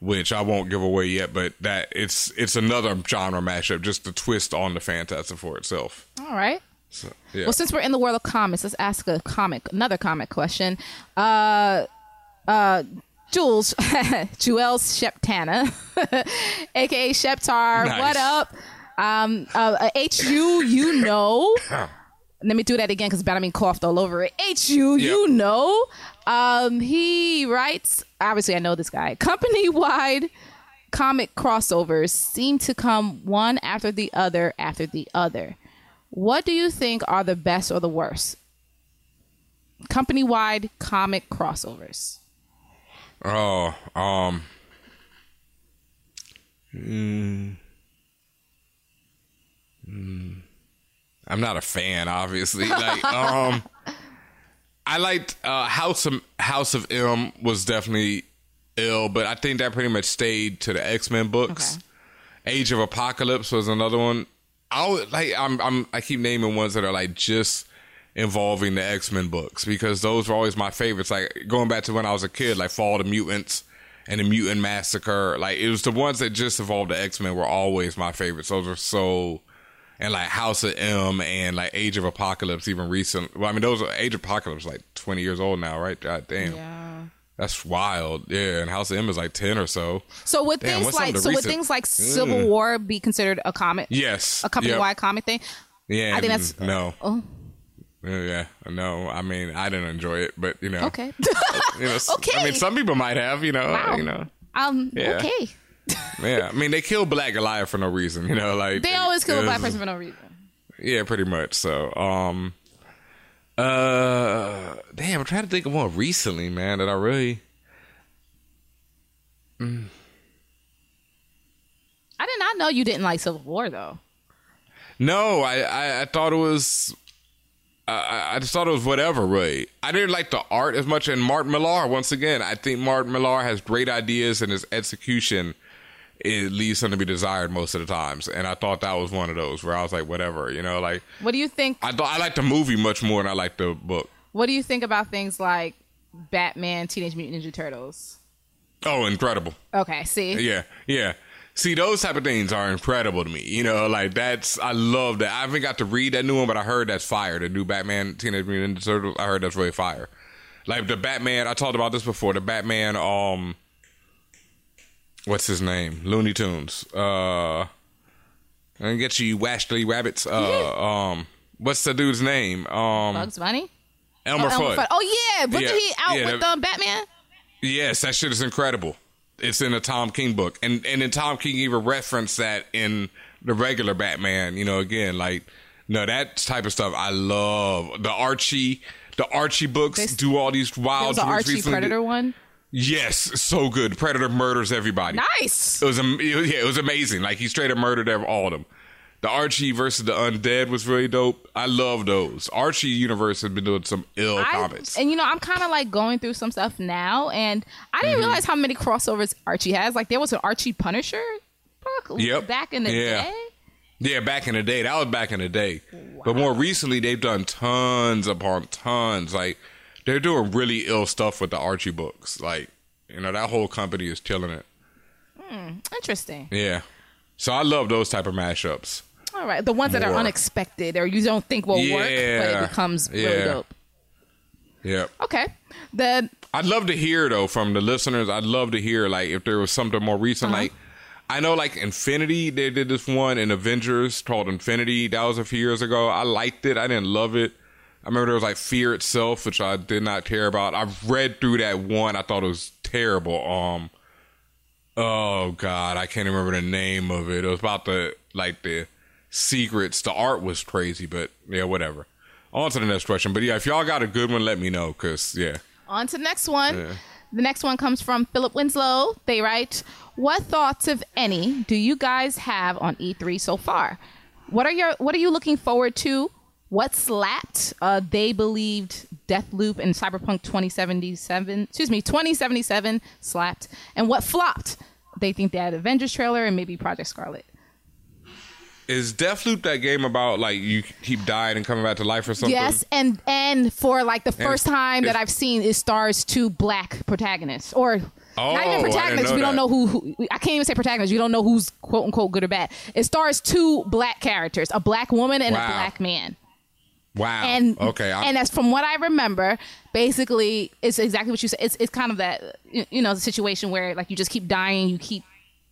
which I won't give away yet, but that it's it's another genre mashup, just the twist on the Fantastic Four itself. All right. So, yeah. Well, since we're in the world of comics, let's ask a comic, another comic question. Uh, uh, Jules, Jules Sheptana, aka Sheptar, Nice. what up? Um, uh, HU, you know. Let me do that again because Benjamin coughed all over it. HU, you Yep. know. Um, he writes, obviously, I know this guy. Company wide comic crossovers seem to come one after the other after the other. What do you think are the best or the worst? Company wide comic crossovers. Oh, um, mm, mm, I'm not a fan, obviously. Like, um, I liked uh, House of House of M was definitely ill, but I think that pretty much stayed to the X Men books. Age of Apocalypse was another one. I like. I'm. I'm. I keep naming ones that are like just involving the X Men books because those were always my favorites. Like going back to when I was a kid, like Fall of the Mutants and the Mutant Massacre. Like it was the ones that just involved the X Men were always my favorites. Those were so. And like House of M and like Age of Apocalypse, even recent. Well, I mean, those are Age of Apocalypse, like twenty years old now, right? God damn, Yeah. that's wild. Yeah, and House of M is like ten or so. So would Damn, things like so would recent- things like Civil War be considered a comic? Yes, A company Yep. wide comic thing? Yeah, I think that's- no. Oh. Yeah, yeah, no. I mean, I didn't enjoy it, but you know, Okay. you know, Okay. I mean, some people might have, you know, Wow. you know, um Yeah. okay. Yeah. I mean, they killed Black Goliath for no reason, you know, like They always kill a black person for no reason. Yeah, pretty much. So, um, uh, damn, I'm trying to think of one recently, man, that I really. I did not know you didn't like Civil War though. No, I, I, I thought it was. I- I, I just thought it was whatever, really. I didn't like the art as much. And Martin Millar, once again, I think Martin Millar has great ideas, and his execution it leaves something to be desired most of the times. And I thought that was one of those where I was like, whatever, you know, like What do you think I thought I liked the movie much more than I like the book. what do you think about things like Batman, Teenage Mutant Ninja Turtles? Oh, incredible! Okay, see? Yeah, yeah. See, those type of things are incredible to me. You know, like that's I love that. I haven't got to read that new one, but I heard that's fire. The new Batman Teenage Mutant Ninja Turtles. I heard that's really fire. Like the Batman, I talked about this before. The Batman, um, what's his name? Looney Tunes. Uh, and get you Washley rabbits. Uh, um, what's the dude's name? Um, Bugs Bunny? Elmer Oh, Elmer Fudd. Fudd. Oh yeah, wasn't Yeah, he out yeah, with that- um, Batman? Yes, that shit is incredible. It's in a Tom King book, and and then Tom King even referenced that in the regular Batman. You know, again, like no, that type of stuff I love. The Archie, the Archie books do all these There wild. was an Archie recently. Predator one. Yes, so good. Predator murders everybody. Nice. It was am- it was- yeah, it was amazing. Like he straight up murdered all of them. The Archie versus the Undead was really dope. I love those. Archie universe has been doing some ill I, comics. and you know, I'm kind of like going through some stuff now, and I Mm-hmm. didn't realize how many crossovers Archie has. Like there was an Archie Punisher book Yep. back in the Yeah. day. Yeah, back in the day. That was back in the day. But more recently, they've done tons upon tons. Like, they're doing really ill stuff with the Archie books. Like, you know, that whole company is killing it. Hmm, interesting. Yeah. So I love those type of mashups. All right, the ones that are unexpected or you don't think will work, but it becomes really dope. Yep. Okay, then I'd love to hear though from the listeners. I'd love to hear like if there was something more recent. Uh-huh. Like I know like Infinity, they did this one in Avengers called Infinity. That was a few years ago. I liked it. I didn't love it. I remember there was like Fear itself, which I did not care about. I've read through that one. I thought it was terrible. Um, oh god, I can't remember the name of it. It was about the like the secrets. The art was crazy, but yeah, whatever. On to the next question. But yeah, if y'all got a good one, let me know. Cause yeah. on to the next one. The next one comes from Philip Winslow. They write, "What thoughts, if any, do you guys have on E3 so far? What are your What are you looking forward to? What slapped? Uh, they believed Deathloop and Cyberpunk 2077. Excuse me, 2077 slapped. And what flopped? They think they had Avengers trailer and maybe Project Scarlett. Is Deathloop that game about like you keep dying and coming back to life or something? Yes, and and for like the first time that I've seen, it stars two black protagonists, or Oh, not even protagonists. know we don't know who, who. I can't even say protagonists. We don't know who's quote unquote good or bad. It stars two black characters, a black woman and a black man. Wow. And okay. I'm- and that's from what I remember. Basically, it's exactly what you said. It's it's kind of that you know the situation where like you just keep dying, you keep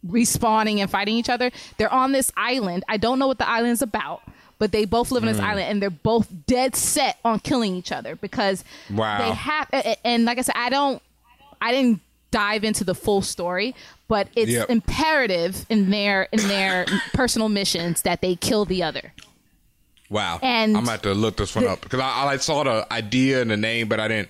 respawning and fighting each other. They're on this island. I don't know what the island's about, but they both live on Mm. this island and they're both dead set on killing each other because Wow. they have. And like I said, I don't, I didn't dive into the full story, but it's Yep. imperative in their in their personal missions that they kill the other. Wow. and I'm have to look this one the- up because I, I like saw the idea and the name, but I didn't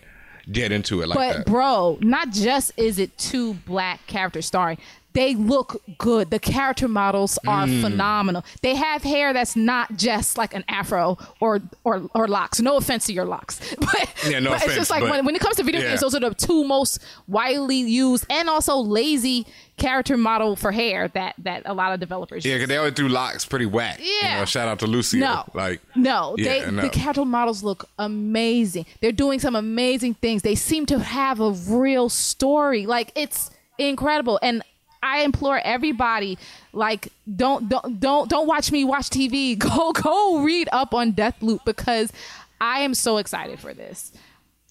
get into it like but that. bro, not just is it two black characters starring, they look good. The character models are Mm. phenomenal. They have hair that's not just like an afro or or or locks. No offense to your locks, but, Yeah, no but it's just like when, when it comes to video yeah. games, those are the two most widely used and also lazy character model for hair that that a lot of developers yeah, because they always do locks pretty whack. You Yeah. know, shout out to Lucio. No, Like no, Yeah, they no. the character models look amazing. They're doing some amazing things. They seem to have a real story. Like it's incredible. And I implore everybody, like, don't don't don't don't watch me watch TV. Go go read up on Deathloop because I am so excited for this.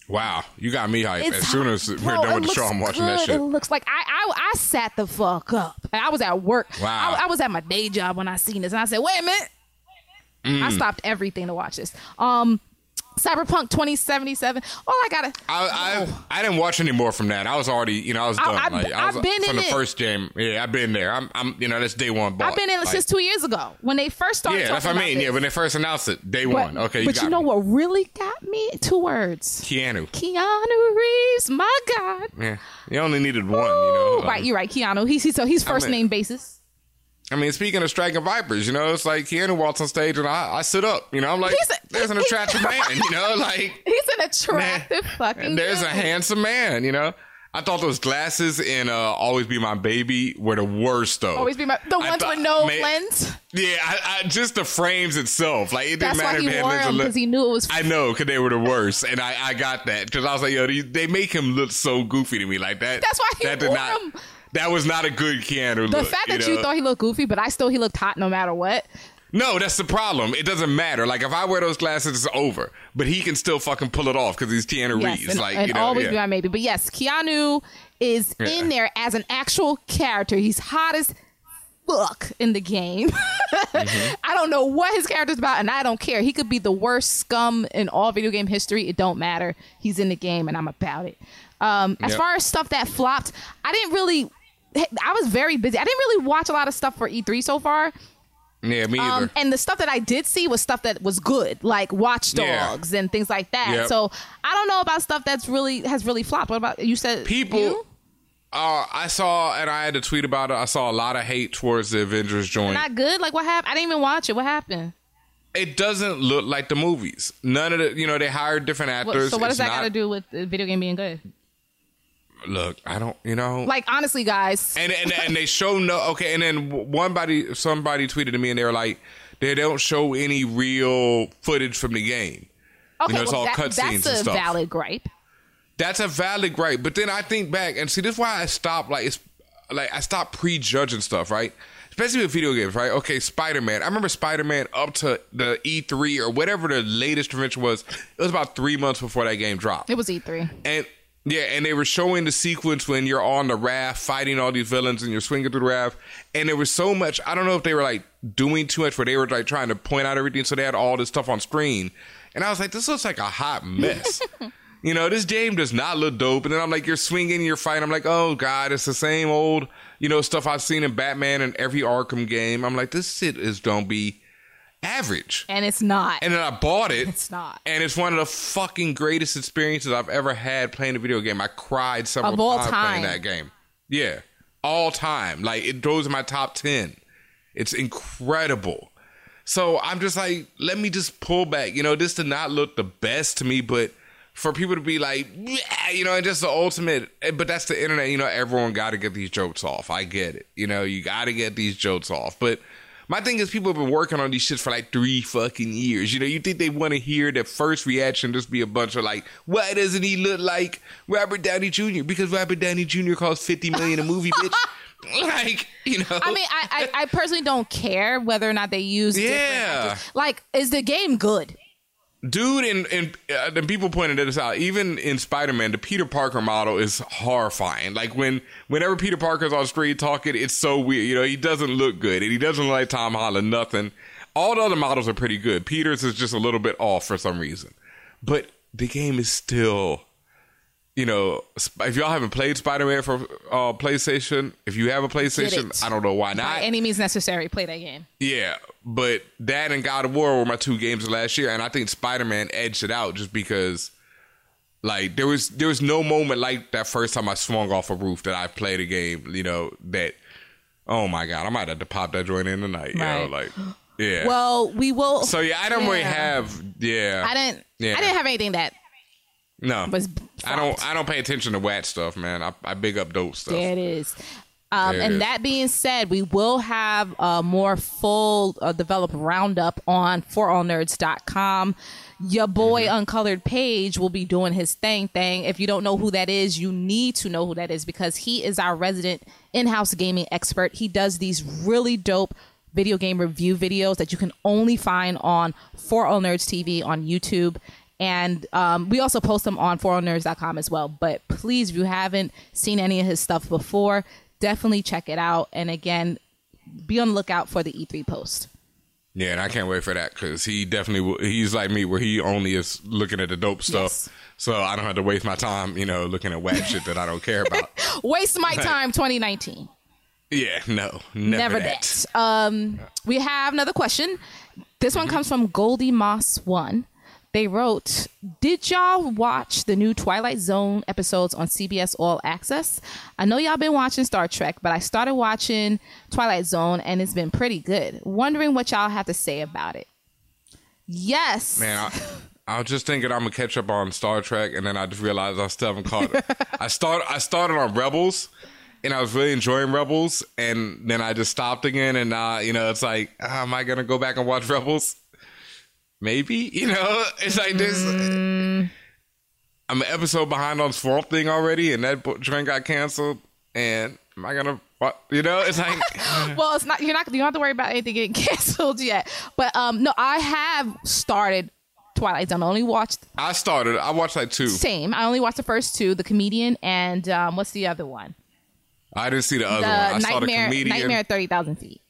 Wow, you got me hyped. It's as soon as we're bro, done with the show, I'm watching that good. shit. It looks like I, I I sat the fuck up. And I was at work. Wow. I, I was at my day job when I seen this, and I said, "Wait a minute." Mm. I stopped everything to watch this. Um, Cyberpunk 2077. All I gotta. I, I I didn't watch any more from that. I was already, you know, I was done. I've- like, I was I've been from in the it. first game. Yeah, I've been there. I'm, I'm, you know, that's day one. Bought. I've been in it Like, since two years ago when they first started. Yeah, that's what I mean. Yeah, when they first announced it, day But, one. Okay, you but you know me. what really got me? Two words. Keanu. Keanu Reeves. My God. Yeah, you only needed one. You know, right, Um, you're right. Keanu. He's, he's so he's first mean- name basis. I mean, speaking of striking vipers, you know, it's like Keanu walks on stage and I, I sit up. You know, I'm like, a- there's an attractive man. You know, like He's an attractive fucking. and there's a handsome man. You know. I thought those glasses in uh, "Always Be My Baby" were the worst, though. Always be my the ones thought- with no man- lens. Yeah, I, I, just the frames itself. Like it didn't matter why if he had wore them because he knew it was. I know, because they were the worst, and I, I got that because I was like, yo, they, they make him look so goofy to me like that. That's why he that did wore not. them. That was not a good Keanu the look. fact that know? you thought he looked goofy, but I still he looked hot no matter what. no, that's the problem. It doesn't matter. Like if I wear those glasses, it's over. But he can still fucking pull it off because he's Keanu Yes, Reeves. and, like and you know, always yeah. be my maybe. But yes, Keanu is Yeah. in there as an actual character. He's hot as fuck in the game. Mm-hmm. I don't know what his character's about, and I don't care. He could be the worst scum in all video game history. It don't matter. He's in the game, and I'm about it. Um, as Yep. far as stuff that flopped, I didn't really. I was very busy. I didn't really watch a lot of stuff for E3 so far. yeah, me either. Um, and the stuff that I did see was stuff that was good, like Watch Yeah. Dogs and things like that. Yep. So I don't know about stuff that's really has really flopped. What about you? Said People. you? Uh, I saw, and I had to tweet about it. I saw a lot of hate towards the Avengers joint. not good. Like what happened? I didn't even watch it. What happened? it doesn't look like the movies. None of the, you know, they hired different actors. so what does It's that got to do with the video game being good? Look, I don't, you know, Like honestly, guys, and and and they show no okay, and then one body somebody tweeted to me, and they were like, they don't show any real footage from the game. okay, know, it's well, all that- cutscenes that's and a stuff. valid gripe. That's a valid gripe, but then I think back and see this is why I stopped. Like it's like I stopped prejudging stuff, right? Especially with video games, right? Okay, Spider Man. I remember Spider Man up to the E3 or whatever the latest convention was. It was about three months before that game dropped. It was E three. And yeah, and they were showing the sequence when you're on the raft fighting all these villains and you're swinging through the raft. And there was so much. I don't know if they were like doing too much, where they were like trying to point out everything, so they had all this stuff on screen. And I was like, this looks like a hot mess. you know, this game does not look dope. And then I'm like, you're swinging, you're fighting. I'm like, oh god, it's the same old, you know, stuff I've seen in Batman and every Arkham game. I'm like, this shit is don't be average. And it's not. And then I bought it. It's not. And it's one of the fucking greatest experiences I've ever had playing a video game. I cried several Of all times time. playing that game. Yeah. All time. Like it goes in my top 10. It's incredible. So I'm just like, let me just pull back. You know, this did not look the best to me, but for people to be like, yeah, you know, and just the ultimate, eh, but that's the internet. You know, everyone got to get these jokes off. I get it. You know, you got to get these jokes off. But my thing is, people have been working on these shits for like three fucking years. You know, you think they want to hear their first reaction just be a bunch of like, why doesn't he look like Robert Downey Jr.? Because Robert Downey Jr. costs fifty million a movie, bitch. like, you know, I mean, I, I I personally don't care whether or not they use. Yeah. Like, is the game good? Dude and and, uh, and people pointed this out. Even in spider-man the peter parker model is horrifying. Like when whenever peter parker's on screen talking it's so weird. You know he doesn't look good and he doesn't look like tom holland nothing. All the other models are pretty good. Peter's is just a little bit off for some reason. But the game is still you know if y'all haven't played spider-man for uh playstation if you have a playstation i don't know why not. By any means necessary, play that game. yeah, but that and God of War were my two games last year, and I think Spider Man edged it out just because, like, there was there was no moment like that first time I swung off a roof that I played a game. You know that. Oh my God, I might have to pop that joint in tonight. You know, like, yeah. Well, we will. so yeah, I don't really have. Yeah, I didn't. Yeah. I didn't have anything that no. was. I don't. I don't pay attention to whack stuff, man. I, I big up dope stuff. There it is. Um, and is. that being said, we will have a more full uh, developed roundup on forallnerds.com. Your boy Mm-hmm. Uncolored Page will be doing his thing thing. If you don't know who that is, you need to know who that is because he is our resident in-house gaming expert. He does these really dope video game review videos that you can only find on For All Nerds TV on YouTube. And um, we also post them on forallnerds.com as well. But please, if you haven't seen any of his stuff before, definitely check it out. And again, be on the lookout for the E3 post. Yeah, and I can't wait for that because he definitely he's like me where he only is looking at the dope stuff. Yes. So I don't have to waste my time, you know, looking at whack shit that I don't care about. Waste my time 2019. Yeah, no, never, Never that. that. Um, we have another question. This one comes from Goldie Moss One. They wrote, "Did y'all watch the new Twilight Zone episodes on CBS All Access? I know y'all been watching Star Trek, but I started watching Twilight Zone and it's been pretty good. Wondering what y'all have to say about it." Yes. Man, I, I was just thinking I'm gonna catch up on Star Trek, and then I just realized I still haven't caught. it. I start I started on Rebels, and I was really enjoying Rebels, and then I just stopped again, and uh, you know, it's like, ah, am I gonna go back and watch Rebels? Maybe, you know, it's like this. I'm an episode behind on Swamp Thing already, and that train got canceled. And am I gonna? You know, it's like, well, it's not. You're not. You don't have to worry about anything getting canceled yet. But um, no, I have started Twilight Zone. I only watched I started. I watched like two. same. I only watched the first two, The Comedian, and um, what's the other one? I didn't see the other The one. I saw the Nightmare comedian. Nightmare at Thirty Thousand Feet.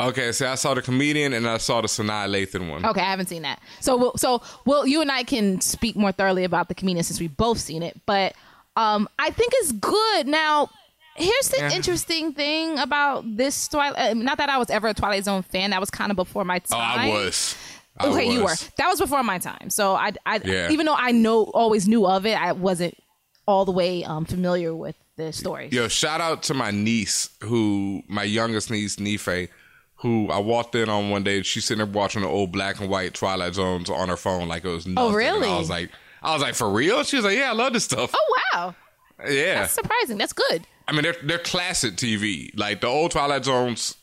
Okay, so I saw the comedian and I saw the Sanaa Lathan one. Okay, I haven't seen that. So, we'll, so well, you and I can speak more thoroughly about the comedian since we both seen it. But um, I think it's good. Now, here's the Yeah. interesting thing about this Twilight. Uh, not that I was ever a Twilight Zone fan. That was kind of before my Oh, time. I was. I okay, you were. That was before my time. So I, I Yeah. even though I know always knew of it, I wasn't all the way um, familiar with the story. Yo, shout out to my niece, who my youngest niece, Nife, who I walked in on one day. She's sitting there watching the old black and white Twilight Zones on her phone like it was oh, nothing. And really? I was like, I was like, for real? She was like, yeah, I love this stuff. Oh wow, yeah. that's surprising. That's good. I mean, they're they're classic TV. Like the old Twilight Zones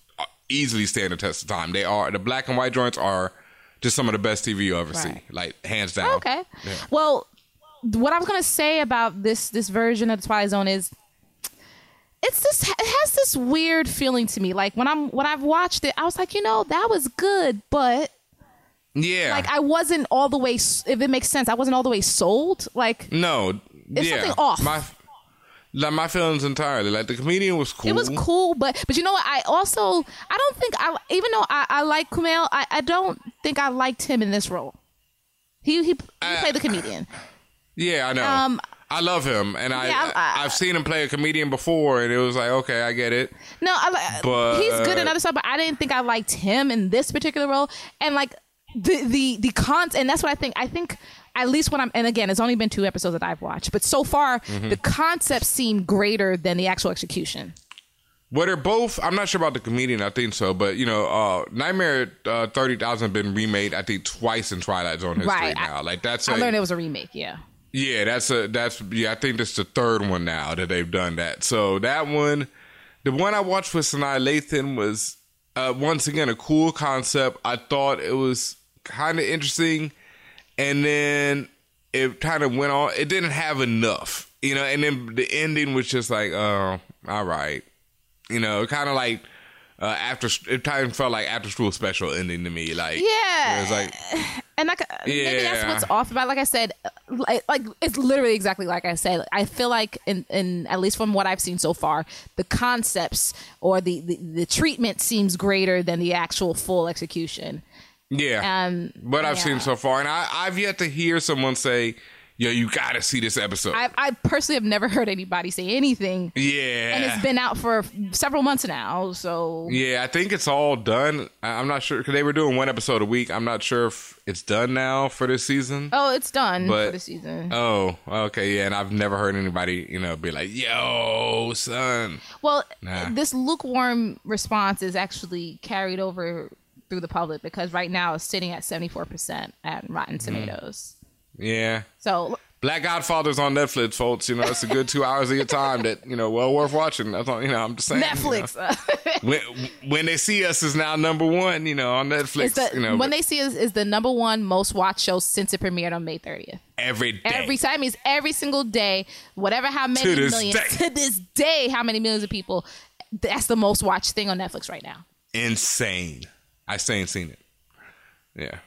easily stand the test of time. They are the black and white joints are just some of the best TV you ever see, like hands down. Okay. Well, what I was gonna say about this this version of the Twilight Zone is it's this it has this weird feeling to me. Like when I'm when I've watched it, I was like, you know, that was good, but Yeah. like I wasn't all the way. If it makes sense, I wasn't all the way sold. Like no. it's yeah. something off. My like my feelings entirely. Like the comedian was cool. It was cool, but but you know what? I also I don't think I even though I, I like Kumail, I, I don't think I liked him in this role. He he, he played the comedian. Yeah, I know. Um, I love him, and I, Yeah, I- I I've seen him play a comedian before, and it was like, okay, I get it. No, I, But- he's good in other stuff, but I didn't think I liked him in this particular role. And like the the the con, and that's what I think. I think at least when I'm, and again, it's only been two episodes that I've watched, but so far Mm-hmm. the concept seemed greater than the actual execution. Well, they're both. I'm not sure about the comedian. I think so, but you know, uh, Nightmare uh, Thirty Thousand been remade. I think twice in Twilight Zone history Right. I- now. like that's I a, learned it was a remake. Yeah. Yeah, that's a that's yeah. I think that's the third one now that they've done that. So that one, the one I watched with Sanaa Lathan was uh, once again a cool concept. I thought it was kind of interesting, and then it kind of went on. It didn't have enough, you know. And then the ending was just like, oh, all right, you know, kind of like. Uh, after it kind of felt like after school special ending to me, like Yeah. it was like and like uh, maybe that's what's off about. Like I said, uh, like, like it's literally exactly like I said. I feel like in, in at least from what I've seen so far, the concepts or the, the the treatment seems greater than the actual full execution. Yeah. Um, what I've yeah. seen so far, and I, I've yet to hear someone say, "Yo, you got to see this episode." I, I personally have never heard anybody say anything, yeah. and it's been out for several months now. So Yeah, I think it's all done. I- I'm not sure because they were doing one episode a week. I'm not sure if it's done now for this season. oh, it's done But- for the season. Oh, okay, yeah, and I've never heard anybody, you know, be like, "Yo, son." Well, Nah. this lukewarm response is actually carried over through the public because right now it's sitting at 74% at Rotten Mm-hmm. Tomatoes. Yeah, So, Black Godfather's on Netflix, folks. You know, it's a good two hours of your time that you know, well worth watching. That's all. You know, I'm just saying. you know. Netflix. when when they see us is now number one, you know, on Netflix. the, you know, when but they see us is the number one most watched show since it premiered on May 30th. every day. Every time means every single day, whatever how many To millions day. to this day, how many millions of people that's the most watched thing on Netflix right now. insane. I still ain't seen it. Yeah,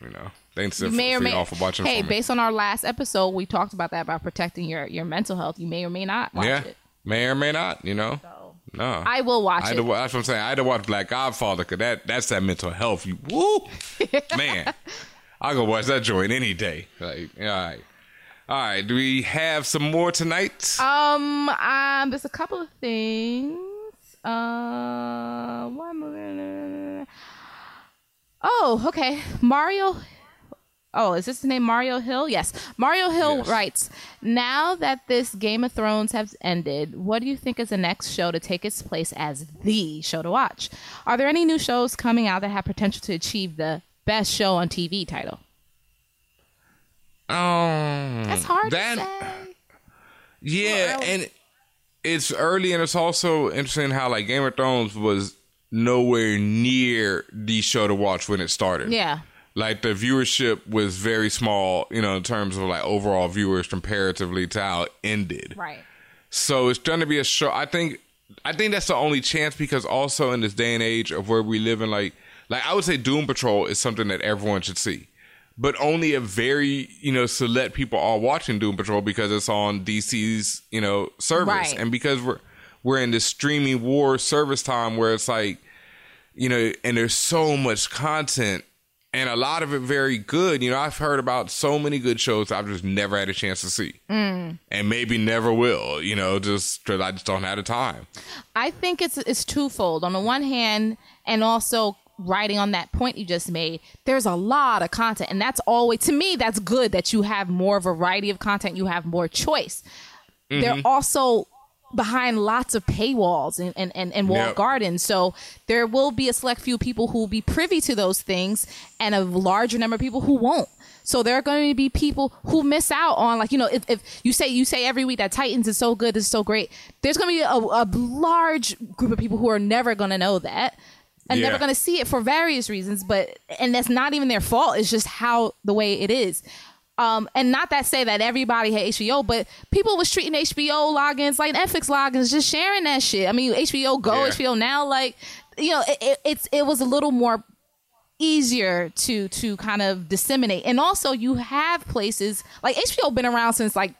you know, thanks You for, may or may y'all for watching. Hey, for me. based on our last episode, we talked about that about protecting your your mental health. You may or may not watch yeah, it. may or may not. You know, no, I will watch I it. to, that's what I'm saying. I had to watch Black Godfather because that that's that mental health. You woo, man. I'll go watch that joint any day. Like, all right, all right. Do we have some more tonight? Um, um, there's a couple of things. Uh, one movie. Oh, okay. Mario. Oh, is this his name? Mario Hill? Yes. Mario Hill Yes. writes Now that this Game of Thrones has ended, what do you think is the next show to take its place as the show to watch? Are there any new shows coming out that have potential to achieve the best show on TV title? um, That's hard that, to say. Yeah, and it's early, and it's also interesting how like Game of Thrones was nowhere near the show to watch when it started. Yeah. Like the viewership was very small, you know, in terms of like overall viewers comparatively to how it ended. Right. So it's going to be a show. I think. I think that's the only chance because also in this day and age of where we live in, like, like I would say, Doom Patrol is something that everyone should see, but only a very you know select people are watching Doom Patrol because it's on DC's you know service, Right. and because we're we're in this streaming war service time where it's like, you know, and there's so much content and a lot of it very good. You know, I've heard about so many good shows I've just never had a chance to see, mm. and maybe never will. You know, just because I just don't have the time. I think it's it's twofold. On the one hand, and also writing on that point you just made, there's a lot of content, and that's always to me that's good that you have more variety of content, you have more choice. They're Mm-hmm. also behind lots of paywalls and, and, and, and walled Yep. gardens. So there will be a select few people who will be privy to those things and a larger number of people who won't. So there are going to be people who miss out on like, you know, if, if you say you say every week that Titans is so good, is so great, there's going to be a, a large group of people who are never going to know that and Yeah. never going to see it for various reasons, but and that's not even their fault. It's just how the way it is. Um, and not that say that everybody had HBO, but people was treating HBO logins like Netflix logins, just sharing that shit. I mean, HBO Go, Yeah. HBO Now, like you know, it, it, it's it was a little more easier to to kind of disseminate. And also, you have places like HBO been around since like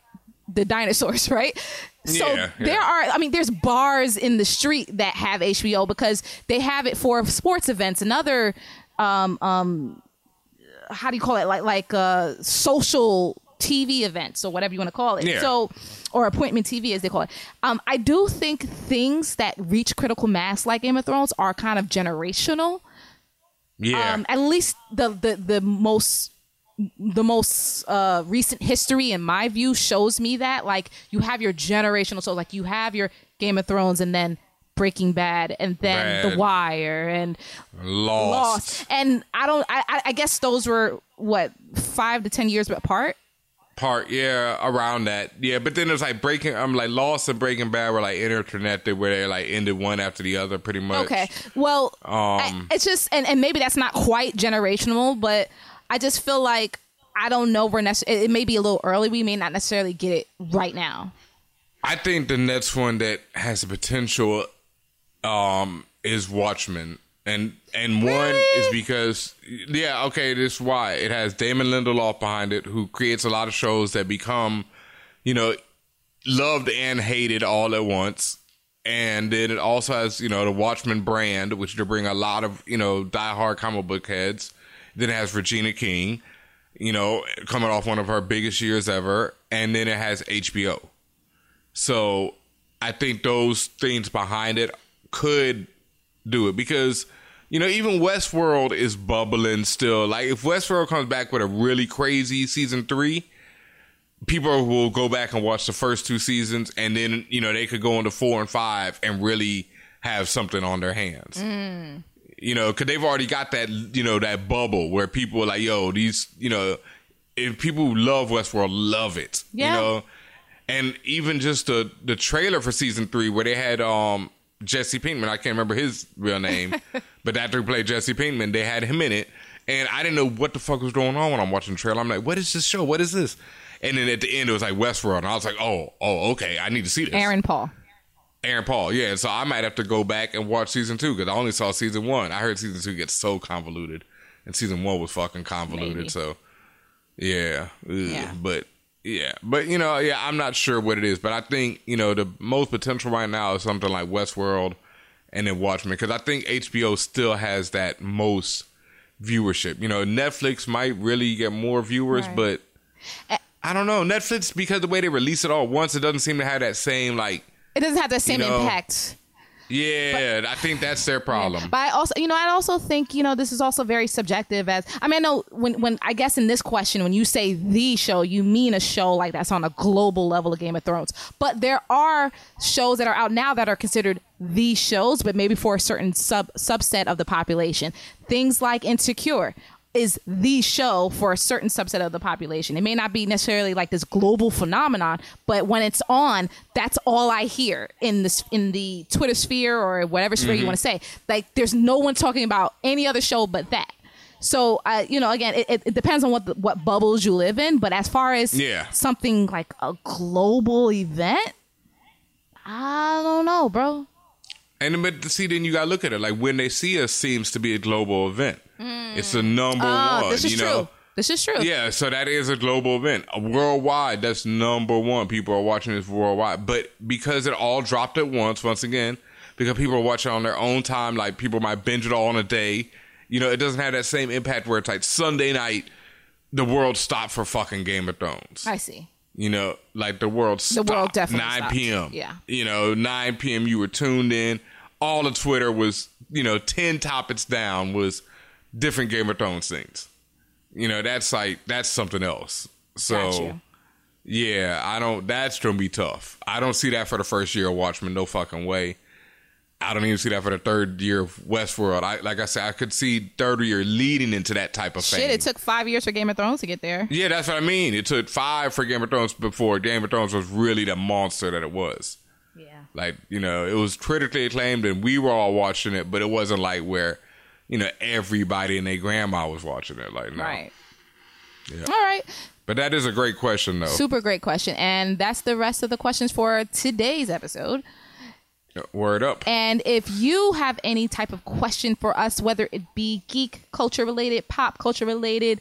the dinosaurs, right? So Yeah, yeah. there are, I mean, there's bars in the street that have HBO because they have it for sports events and other, um, um, how do you call it? Like like uh, social TV events or whatever you want to call it. Yeah. So, or appointment TV as they call it. Um, I do think things that reach critical mass like Game of Thrones are kind of generational Yeah, um, at least the the the most the most uh, recent history, in my view, shows me that like you have your generational. So like you have your Game of Thrones, and then Breaking Bad, and then The Wire, and lost. Lost. And I don't. I, I- I guess those were what five to ten years apart. part, yeah, around that, yeah. But then it's like breaking. I'm like Lost and Breaking Bad were like interconnected, where they like ended one after the other, pretty much. Okay. Well, I- Um, it's just, and, and maybe that's not quite generational, but I just feel like I don't know. We're necess- it, it may be a little early. We may not necessarily get it right now. I think the next one that has the potential um, is Watchmen. And and one is because yeah, okay, this is why. It has Damon Lindelof behind it, who creates a lot of shows that become, you know, loved and hated all at once. And then it also has, you know, the Watchmen brand, which to bring a lot of, you know, diehard comic book heads. Then it has Regina King, you know, coming off one of her biggest years ever. And then it has HBO. So I think those things behind it could do it because you know even Westworld is bubbling still. Like if Westworld comes back with a really crazy season three, people will go back and watch the first two seasons, and then you know they could go into four and five and really have something on their hands. You know, because they've already got that you know that bubble where people are like, yo, these you know, if people who love Westworld love it, Yeah. you know, and even just the the trailer for season three where they had um Jesse Pinkman, I can't remember his real name, but that dude played Jesse Pinkman. They had him in it, and I didn't know what the fuck was going on when I'm watching the trailer. I'm like, what is this show? What is this? And then at the end, it was like Westworld, and I was like, oh, oh, okay, I need to see this. Aaron Paul. Aaron Paul, yeah. So I might have to go back and watch season two because I only saw season one. I heard season two gets so convoluted, and season one was fucking convoluted. Maybe. So yeah, Ugh. Yeah. but yeah, but you know, yeah, I'm not sure what it is, but I think you know the most potential right now is something like Westworld and then Watchmen because I think HBO still has that most viewership. You know, Netflix might really get more viewers, Right. but Eh. I don't know. Netflix because the way they release it all once, it doesn't seem to have that same like. It doesn't have the same know, impact. Yeah, I think that's their problem. But I also, you know, I also think, you know, this is also very subjective. As I mean, I know when, when I guess in this question, when you say the show, you mean a show like that's on a global level of Game of Thrones. But there are shows that are out now that are considered the shows, but maybe for a certain sub subset of the population. Things like Insecure is the show for a certain subset of the population. It may not be necessarily like this global phenomenon, but when it's on, that's all I hear in this in the Twitter sphere or whatever sphere you want to say. Like there's no one talking about any other show but that. So, uh, you know, again, it, it, it depends on what the, what bubbles you live in. But as far as Yeah. something like a global event, I don't know, bro. And then, but see, then you gotta look at it. Like when they see us, seems to be a global event. It's the number Uh, one. this is you true. know. This is true. Yeah, so that is a global event. Worldwide, that's number one. People are watching this worldwide. But because it all dropped at once, once again, because people are watching on their own time, like people might binge it all in a day, you know, it doesn't have that same impact where it's like Sunday night, the world stopped for fucking Game of Thrones. I see. You know, like the world stopped. world definitely 9 stopped. p.m. Yeah. You know, 9 p.m. you were tuned in. All of Twitter was, you know, 10 topics down was different Game of Thrones things. You know, that's like, that's something else. So, yeah, I don't, that's going to be tough. I don't see that for the first year of Watchmen. No fucking way. I don't even see that for the third year of Westworld. I, like I said, I could see third year leading into that type of Shit, fame. it took five years for Game of Thrones to get there. Yeah, that's what I mean. It took five for Game of Thrones before Game of Thrones was really the monster that it was. Yeah. Like, you know, it was critically acclaimed and we were all watching it, but it wasn't like where, you know, everybody and their grandma was watching it. Like, no. Right. Yeah. All right. But that is a great question, though. Super great question. And that's the rest of the questions for today's episode. Uh, word up. And if you have any type of question for us, whether it be geek culture related, pop culture related,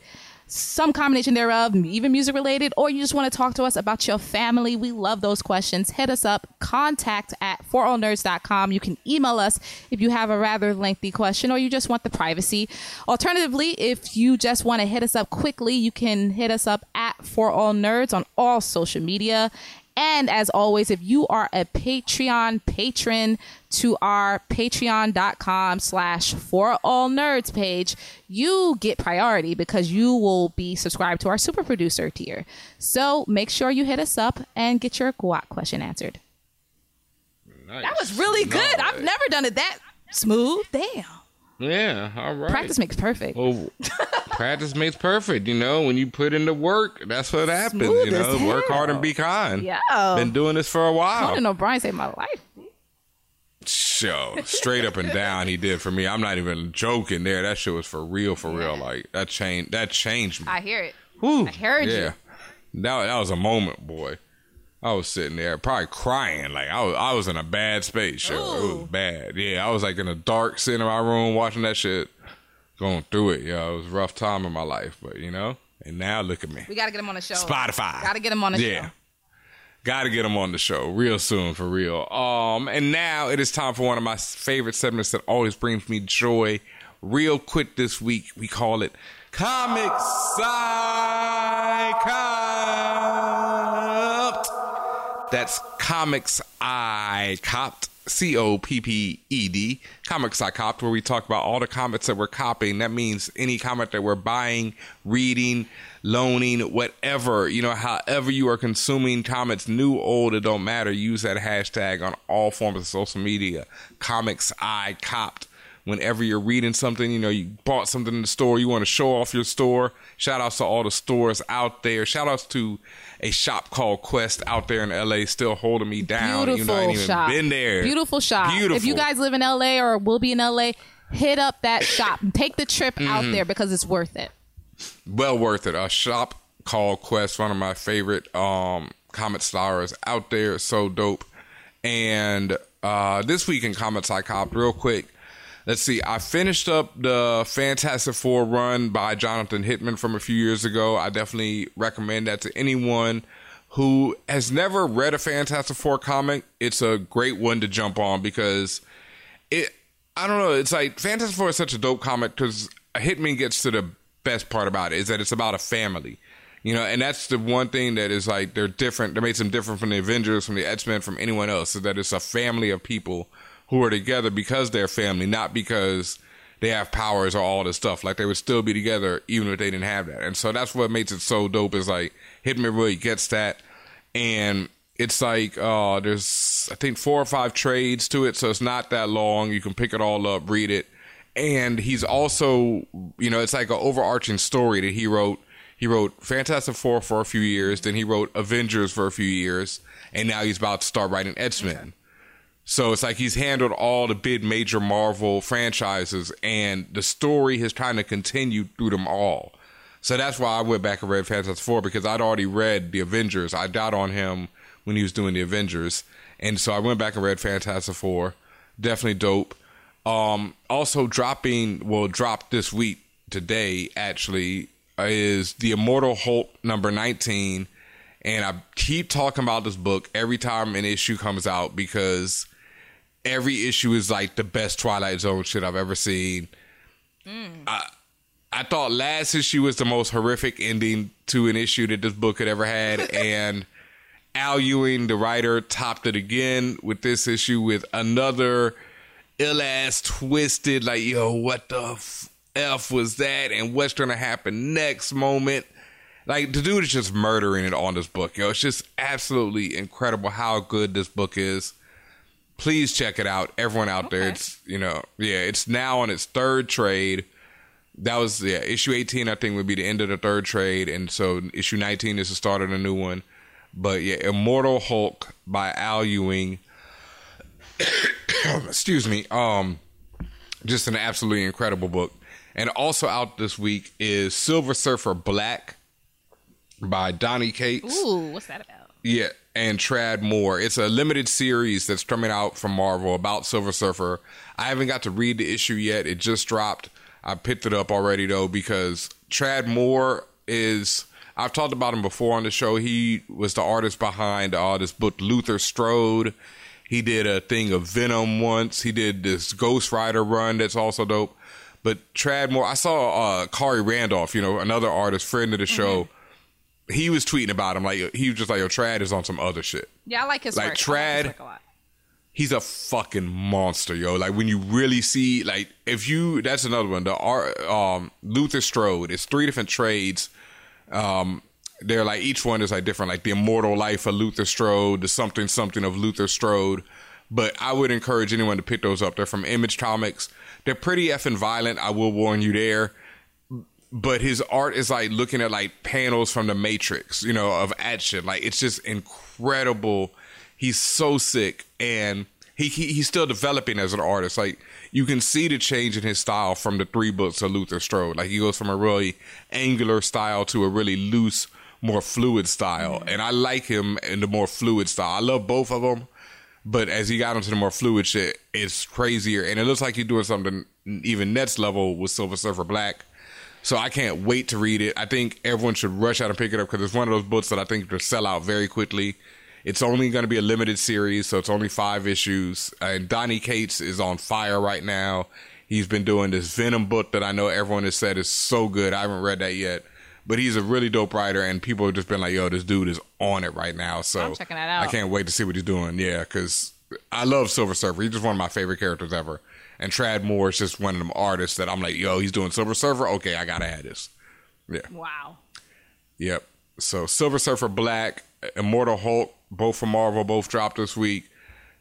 some combination thereof, even music related, or you just want to talk to us about your family, we love those questions. Hit us up, contact at forallnerds.com. Oh you can email us if you have a rather lengthy question or you just want the privacy. Alternatively, if you just want to hit us up quickly, you can hit us up at For All oh Nerds on all social media. And as always, if you are a Patreon patron to our patreon.com slash for all nerds page, you get priority because you will be subscribed to our super producer tier. So make sure you hit us up and get your guac question answered. That was really good. I've never done it that smooth. Damn. Yeah, all right. Practice makes perfect. Well, practice makes perfect. You know, when you put in the work, that's what happens. Smooth you know, work hard and be kind. Yeah. Been doing this for a while. Conan O'Brien saved my life. Show straight up and down he did for me. I'm not even joking there. That shit was for real, for real. Like that changed that changed me. I hear it. Whew. I heard you. yeah. That that was a moment, boy. I was sitting there probably crying. Like I was, I was in a bad space. Yo. It was bad. Yeah, I was like in a dark sitting in my room watching that shit, going through it. Yo, it was a rough time in my life, but you know. And now look at me. We got to get him on the show. Spotify. Got to get him on the show. yeah. show. Got to get him on the show real soon for real. Um, and now it is time for one of my favorite segments that always brings me joy. Real quick this week, we call it Comic Psychopt. That's Comics I Copped. C O P P E D, Comics I Copped, where we talk about all the comics that we're copying. That means any comic that we're buying, reading, loaning, whatever, you know, however you are consuming comics, new, old, it don't matter. Use that hashtag on all forms of social media. Comics I Copped. Whenever you're reading something, you know, you bought something in the store, you want to show off your store. Shout outs to all the stores out there. Shout outs to a shop called Quest out there in LA, still holding me down. Beautiful you know, I ain't even shop. been there. Beautiful shop. Beautiful. If you guys live in LA or will be in LA, hit up that shop. Take the trip Mm-hmm. out there because it's worth it. well worth it. A shop called Quest, one of my favorite um comic stars out there, so dope. And uh this week in Comics I Copped, real quick. Let's see. I finished up the Fantastic Four run by Jonathan Hickman from a few years ago. I definitely recommend that to anyone who has never read a Fantastic Four comic. It's a great one to jump on because it I don't know. It's like Fantastic Four is such a dope comic because Hickman gets to the best part about it is that it's about a family, you know, and that's the one thing that is like they're different. That makes them different from the Avengers, from the X Men, from anyone else. Is that it's a family of people who are together because they're family, not because they have powers or all this stuff. Like they would still be together even if they didn't have that. And so that's what makes it so dope. Is like Hickman really gets that, and it's like uh there's I think four or five trades to it, so it's not that long. You can pick it all up, read it, and he's also you know it's like an overarching story that he wrote. He wrote Fantastic Four for a few years, then he wrote Avengers for a few years, and now he's about to start writing X Men. So it's like he's handled all the big major Marvel franchises, and the story has kind of continued through them all. So that's why I went back and read Fantastic Four because I'd already read the Avengers. I doubt on him when he was doing the Avengers, and so I went back and read Fantastic Four. Definitely dope. Um, also dropping, well, dropped this week today actually is the Immortal Hulk number nineteen, and I keep talking about this book every time an issue comes out because every issue is like the best Twilight Zone shit I've ever seen. Mm. I I thought last issue was the most horrific ending to an issue that this book had ever had, and Al Ewing, the writer, topped it again with this issue with another ill ass twisted like yo what the f-, f was that and what's gonna happen next moment. Like the dude is just murdering it on this book, yo. It's just absolutely incredible how good this book is please check it out. Everyone out there, it's you know, yeah, it's now on its third trade. That was yeah, issue eighteen. I think would be the end of the third trade, and so issue nineteen is the start of a new one. But yeah, Immortal Hulk by Al Ewing. Excuse me. Um, just an absolutely incredible book. And also out this week is Silver Surfer Black by Donny Cates. Ooh, what's that about? Yeah, and Tradd Moore. It's a limited series that's coming out from Marvel about Silver Surfer. I haven't got to read the issue yet. It just dropped. I picked it up already though because Tradd Moore is. I've talked about him before on the show. He was the artist behind uh, this book Luther Strode. He did a thing of Venom once. He did this Ghost Rider run that's also dope. But Tradd Moore, I saw uh, Khary Randolph, you know, another artist, friend of the show. He was tweeting about him like he was just like, "Yo, Trad is on some other shit." Yeah, I like his Like work. Like Trad- work a lot. he's a fucking monster, yo. Like when you really see, like if you, that's another one. The art, um, Luther Strode. It's three different trades. Um, they're like each one is like different. Like the immortal life of Luther Strode, the something something of Luther Strode. But I would encourage anyone to pick those up. They're from Image Comics. They're pretty effing violent. I will warn you there but his art is like looking at like panels from the Matrix, you know, of action. Like it's just incredible. He's so sick, and he, he he's still developing as an artist. Like you can see the change in his style from the three books of Luther Strode. Like he goes from a really angular style to a really loose, more fluid style, and I like him in the more fluid style. I love both of them, but as he got into the more fluid shit, it's crazier, and it looks like he's doing something even next level with Silver Surfer Black. So I can't wait to read it. I think everyone should rush out and pick it up because it's one of those books that I think will sell out very quickly. It's only going to be a limited series, so it's only five issues. And Donny Cates is on fire right now. He's been doing this Venom book that I know everyone has said is so good. I haven't read that yet, but he's a really dope writer, and people have just been like, "Yo, this dude is on it right now." So I'm checking that out. I can't wait to see what he's doing. Yeah, because I love Silver Surfer. He's just one of my favorite characters ever. And Tradd Moore is just one of them artists that I'm like, "Yo, he's doing Silver Surfer. Okay, I gotta add this." Yeah. Wow. Yep. So Silver Surfer Black, Immortal Hulk, both from Marvel, both dropped this week.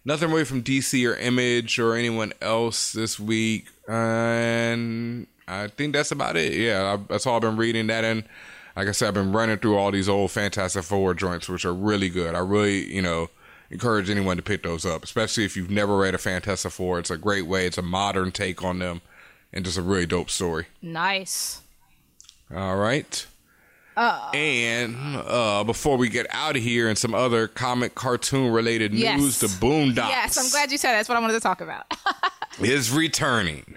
Nothing really from DC or Image or anyone else this week, and I think that's about it. Yeah, I, that's all I've been reading. That and like I said, I've been running through all these old Fantastic Four joints, which are really good. I really, you know, encourage anyone to pick those up, especially if you've never read a Fantastic Four. It's a great way. It's a modern take on them, and just a really dope story. Nice. All right. Uh, and uh, before we get out of here and some other comic cartoon related Yes. news, the Boondocks Yes, I'm glad you said that. That's what I wanted to talk about. is returning.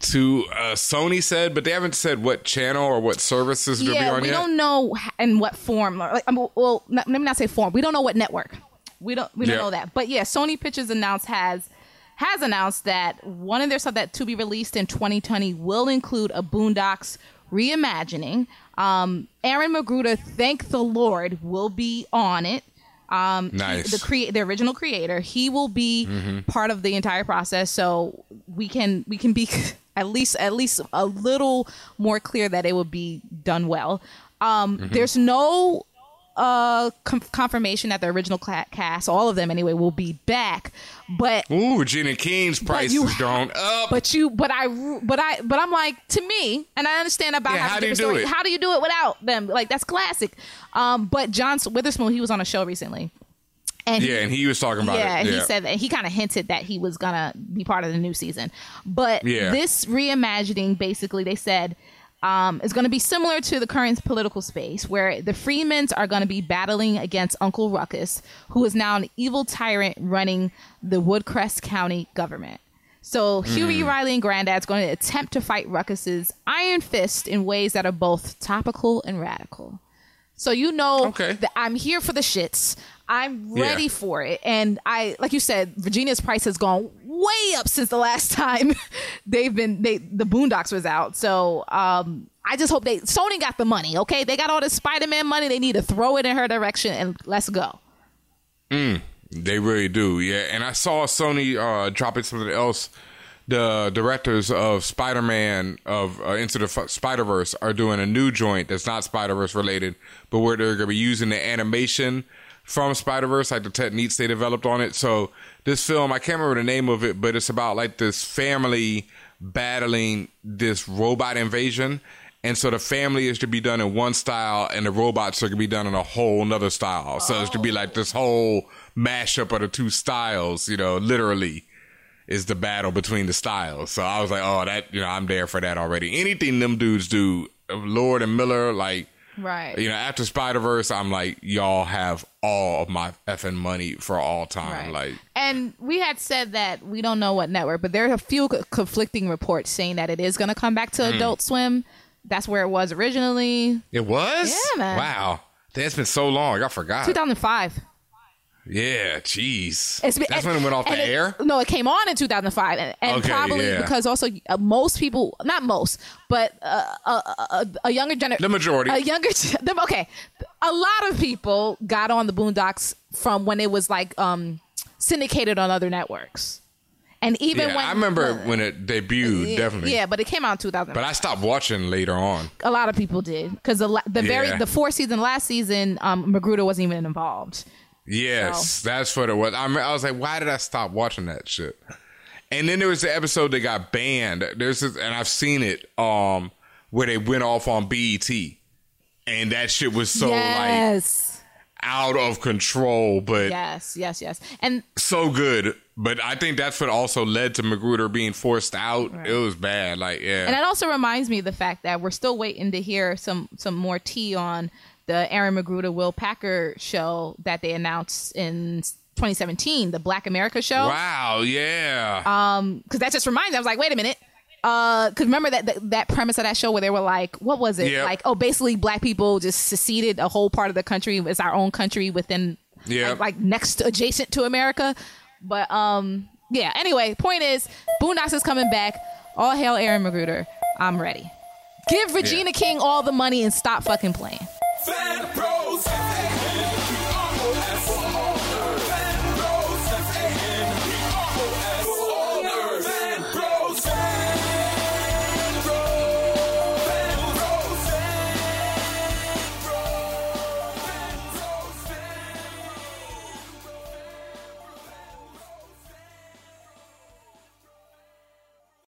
To uh, Sony said, but they haven't said what channel or what services yeah, on we yet. don't know in what form. Like, um, well, not, let me not say form. We don't know what network. We don't. We don't Yeah. know that. But yeah, Sony Pictures announced has has announced that one of their stuff that to be released in 2020 will include a Boondocks reimagining. Um, Aaron McGruder, thank the Lord, will be on it. Um, he- Nice. the create the original creator, he will be part of the entire process, so we can we can be at least at least a little more clear that it will be done well. Um, There's no uh com- confirmation that the original cast, all of them anyway, will be back, but Ooh, Regina King's price you gone up. but you, but I, but I, but I'm like to me, and I understand about Yeah, how, do you do stories- it? How do you do it without them? Like that's classic. Um, but John Witherspoon, he was on a show recently, and yeah, and he was talking about it. yeah, he said that he kind of hinted that he was gonna be part of the new season. But Yeah. this reimagining, basically, they said. Um, is going to be similar to the current political space where the Freemans are going to be battling against Uncle Ruckus, who is now an evil tyrant running the Woodcrest County government. So Huey, Riley, and Grandad's going to attempt to fight Ruckus's Iron Fist in ways that are both topical and radical. So you know Okay. that I'm here for the shits. I'm ready Yeah. for it. And I like you said, Regina's price has gone way up since the last time they've been they the Boondocks was out. So um I just hope they Sony got the money, okay? They got all this Spider-Man money. They need to throw it in her direction and let's go. They really do, yeah. And I saw Sony uh, dropping something else. The directors of Spider Man of uh, Into the Spider Verse are doing a new joint that's not Spider Verse related, but where they're going to be using the animation from Spider Verse, like the techniques they developed on it. So this film, I can't remember the name of it, but it's about like this family battling this robot invasion. And so the family is to be done in one style, and the robots are to be done in a whole another style. So it's to be like this whole mashup of the two styles, you know, literally is the battle between the styles. So I was like, oh, that, you know, I'm there for that already. Anything them dudes do, Lord and Miller, like, Right. you know, after Spider Verse, I'm like, y'all have all of my effing money for all time. Like, and we had said that we don't know what network, but there are a few co- conflicting reports saying that it is going to come back to hmm. Adult Swim. That's where it was originally, it was? Yeah, man. Wow. That's been so long. I forgot. 2005. Yeah, jeez. That's when it went off the and air? No, it came on in 2005, and, and Okay, probably yeah. because also uh, most people, not most, but uh, a, a, a younger generation, The majority. a younger, okay, a lot of people got on the Boondocks from when it was like um syndicated on other networks, and even yeah, when I remember when it debuted, yeah, definitely. yeah, but it came out in 2005. But I stopped watching later on. a lot of people did because the the very the fourth season, last season, um, McGruder wasn't even involved. Yes, that's what it was. I, mean, I was like, why did I stop watching that shit? And then there was the episode that got banned. There's this, and I've seen it um where they went off on BET, and that shit was so like out of control, but yes, yes, yes, and so good. But I think that's what also led to McGruder being forced out. It was bad. Like, yeah, And that also reminds me of the fact that we're still waiting to hear some some more tea on the Aaron McGruder Will Packer show that they announced in 2017, the Black America show. Wow, yeah. Um, because that just reminds me. I was like, wait a minute. Uh, because remember that, that that premise of that show where they were like, what was it? Yep. Like, oh, basically, black people just seceded a whole part of the country. It's our own country within, yeah, like, like next adjacent to America. But um, yeah. Anyway, point is, Boondocks is coming back. All hail Aaron McGruder. I'm ready. Give Regina King all the money and stop fucking playing. Fan Bros.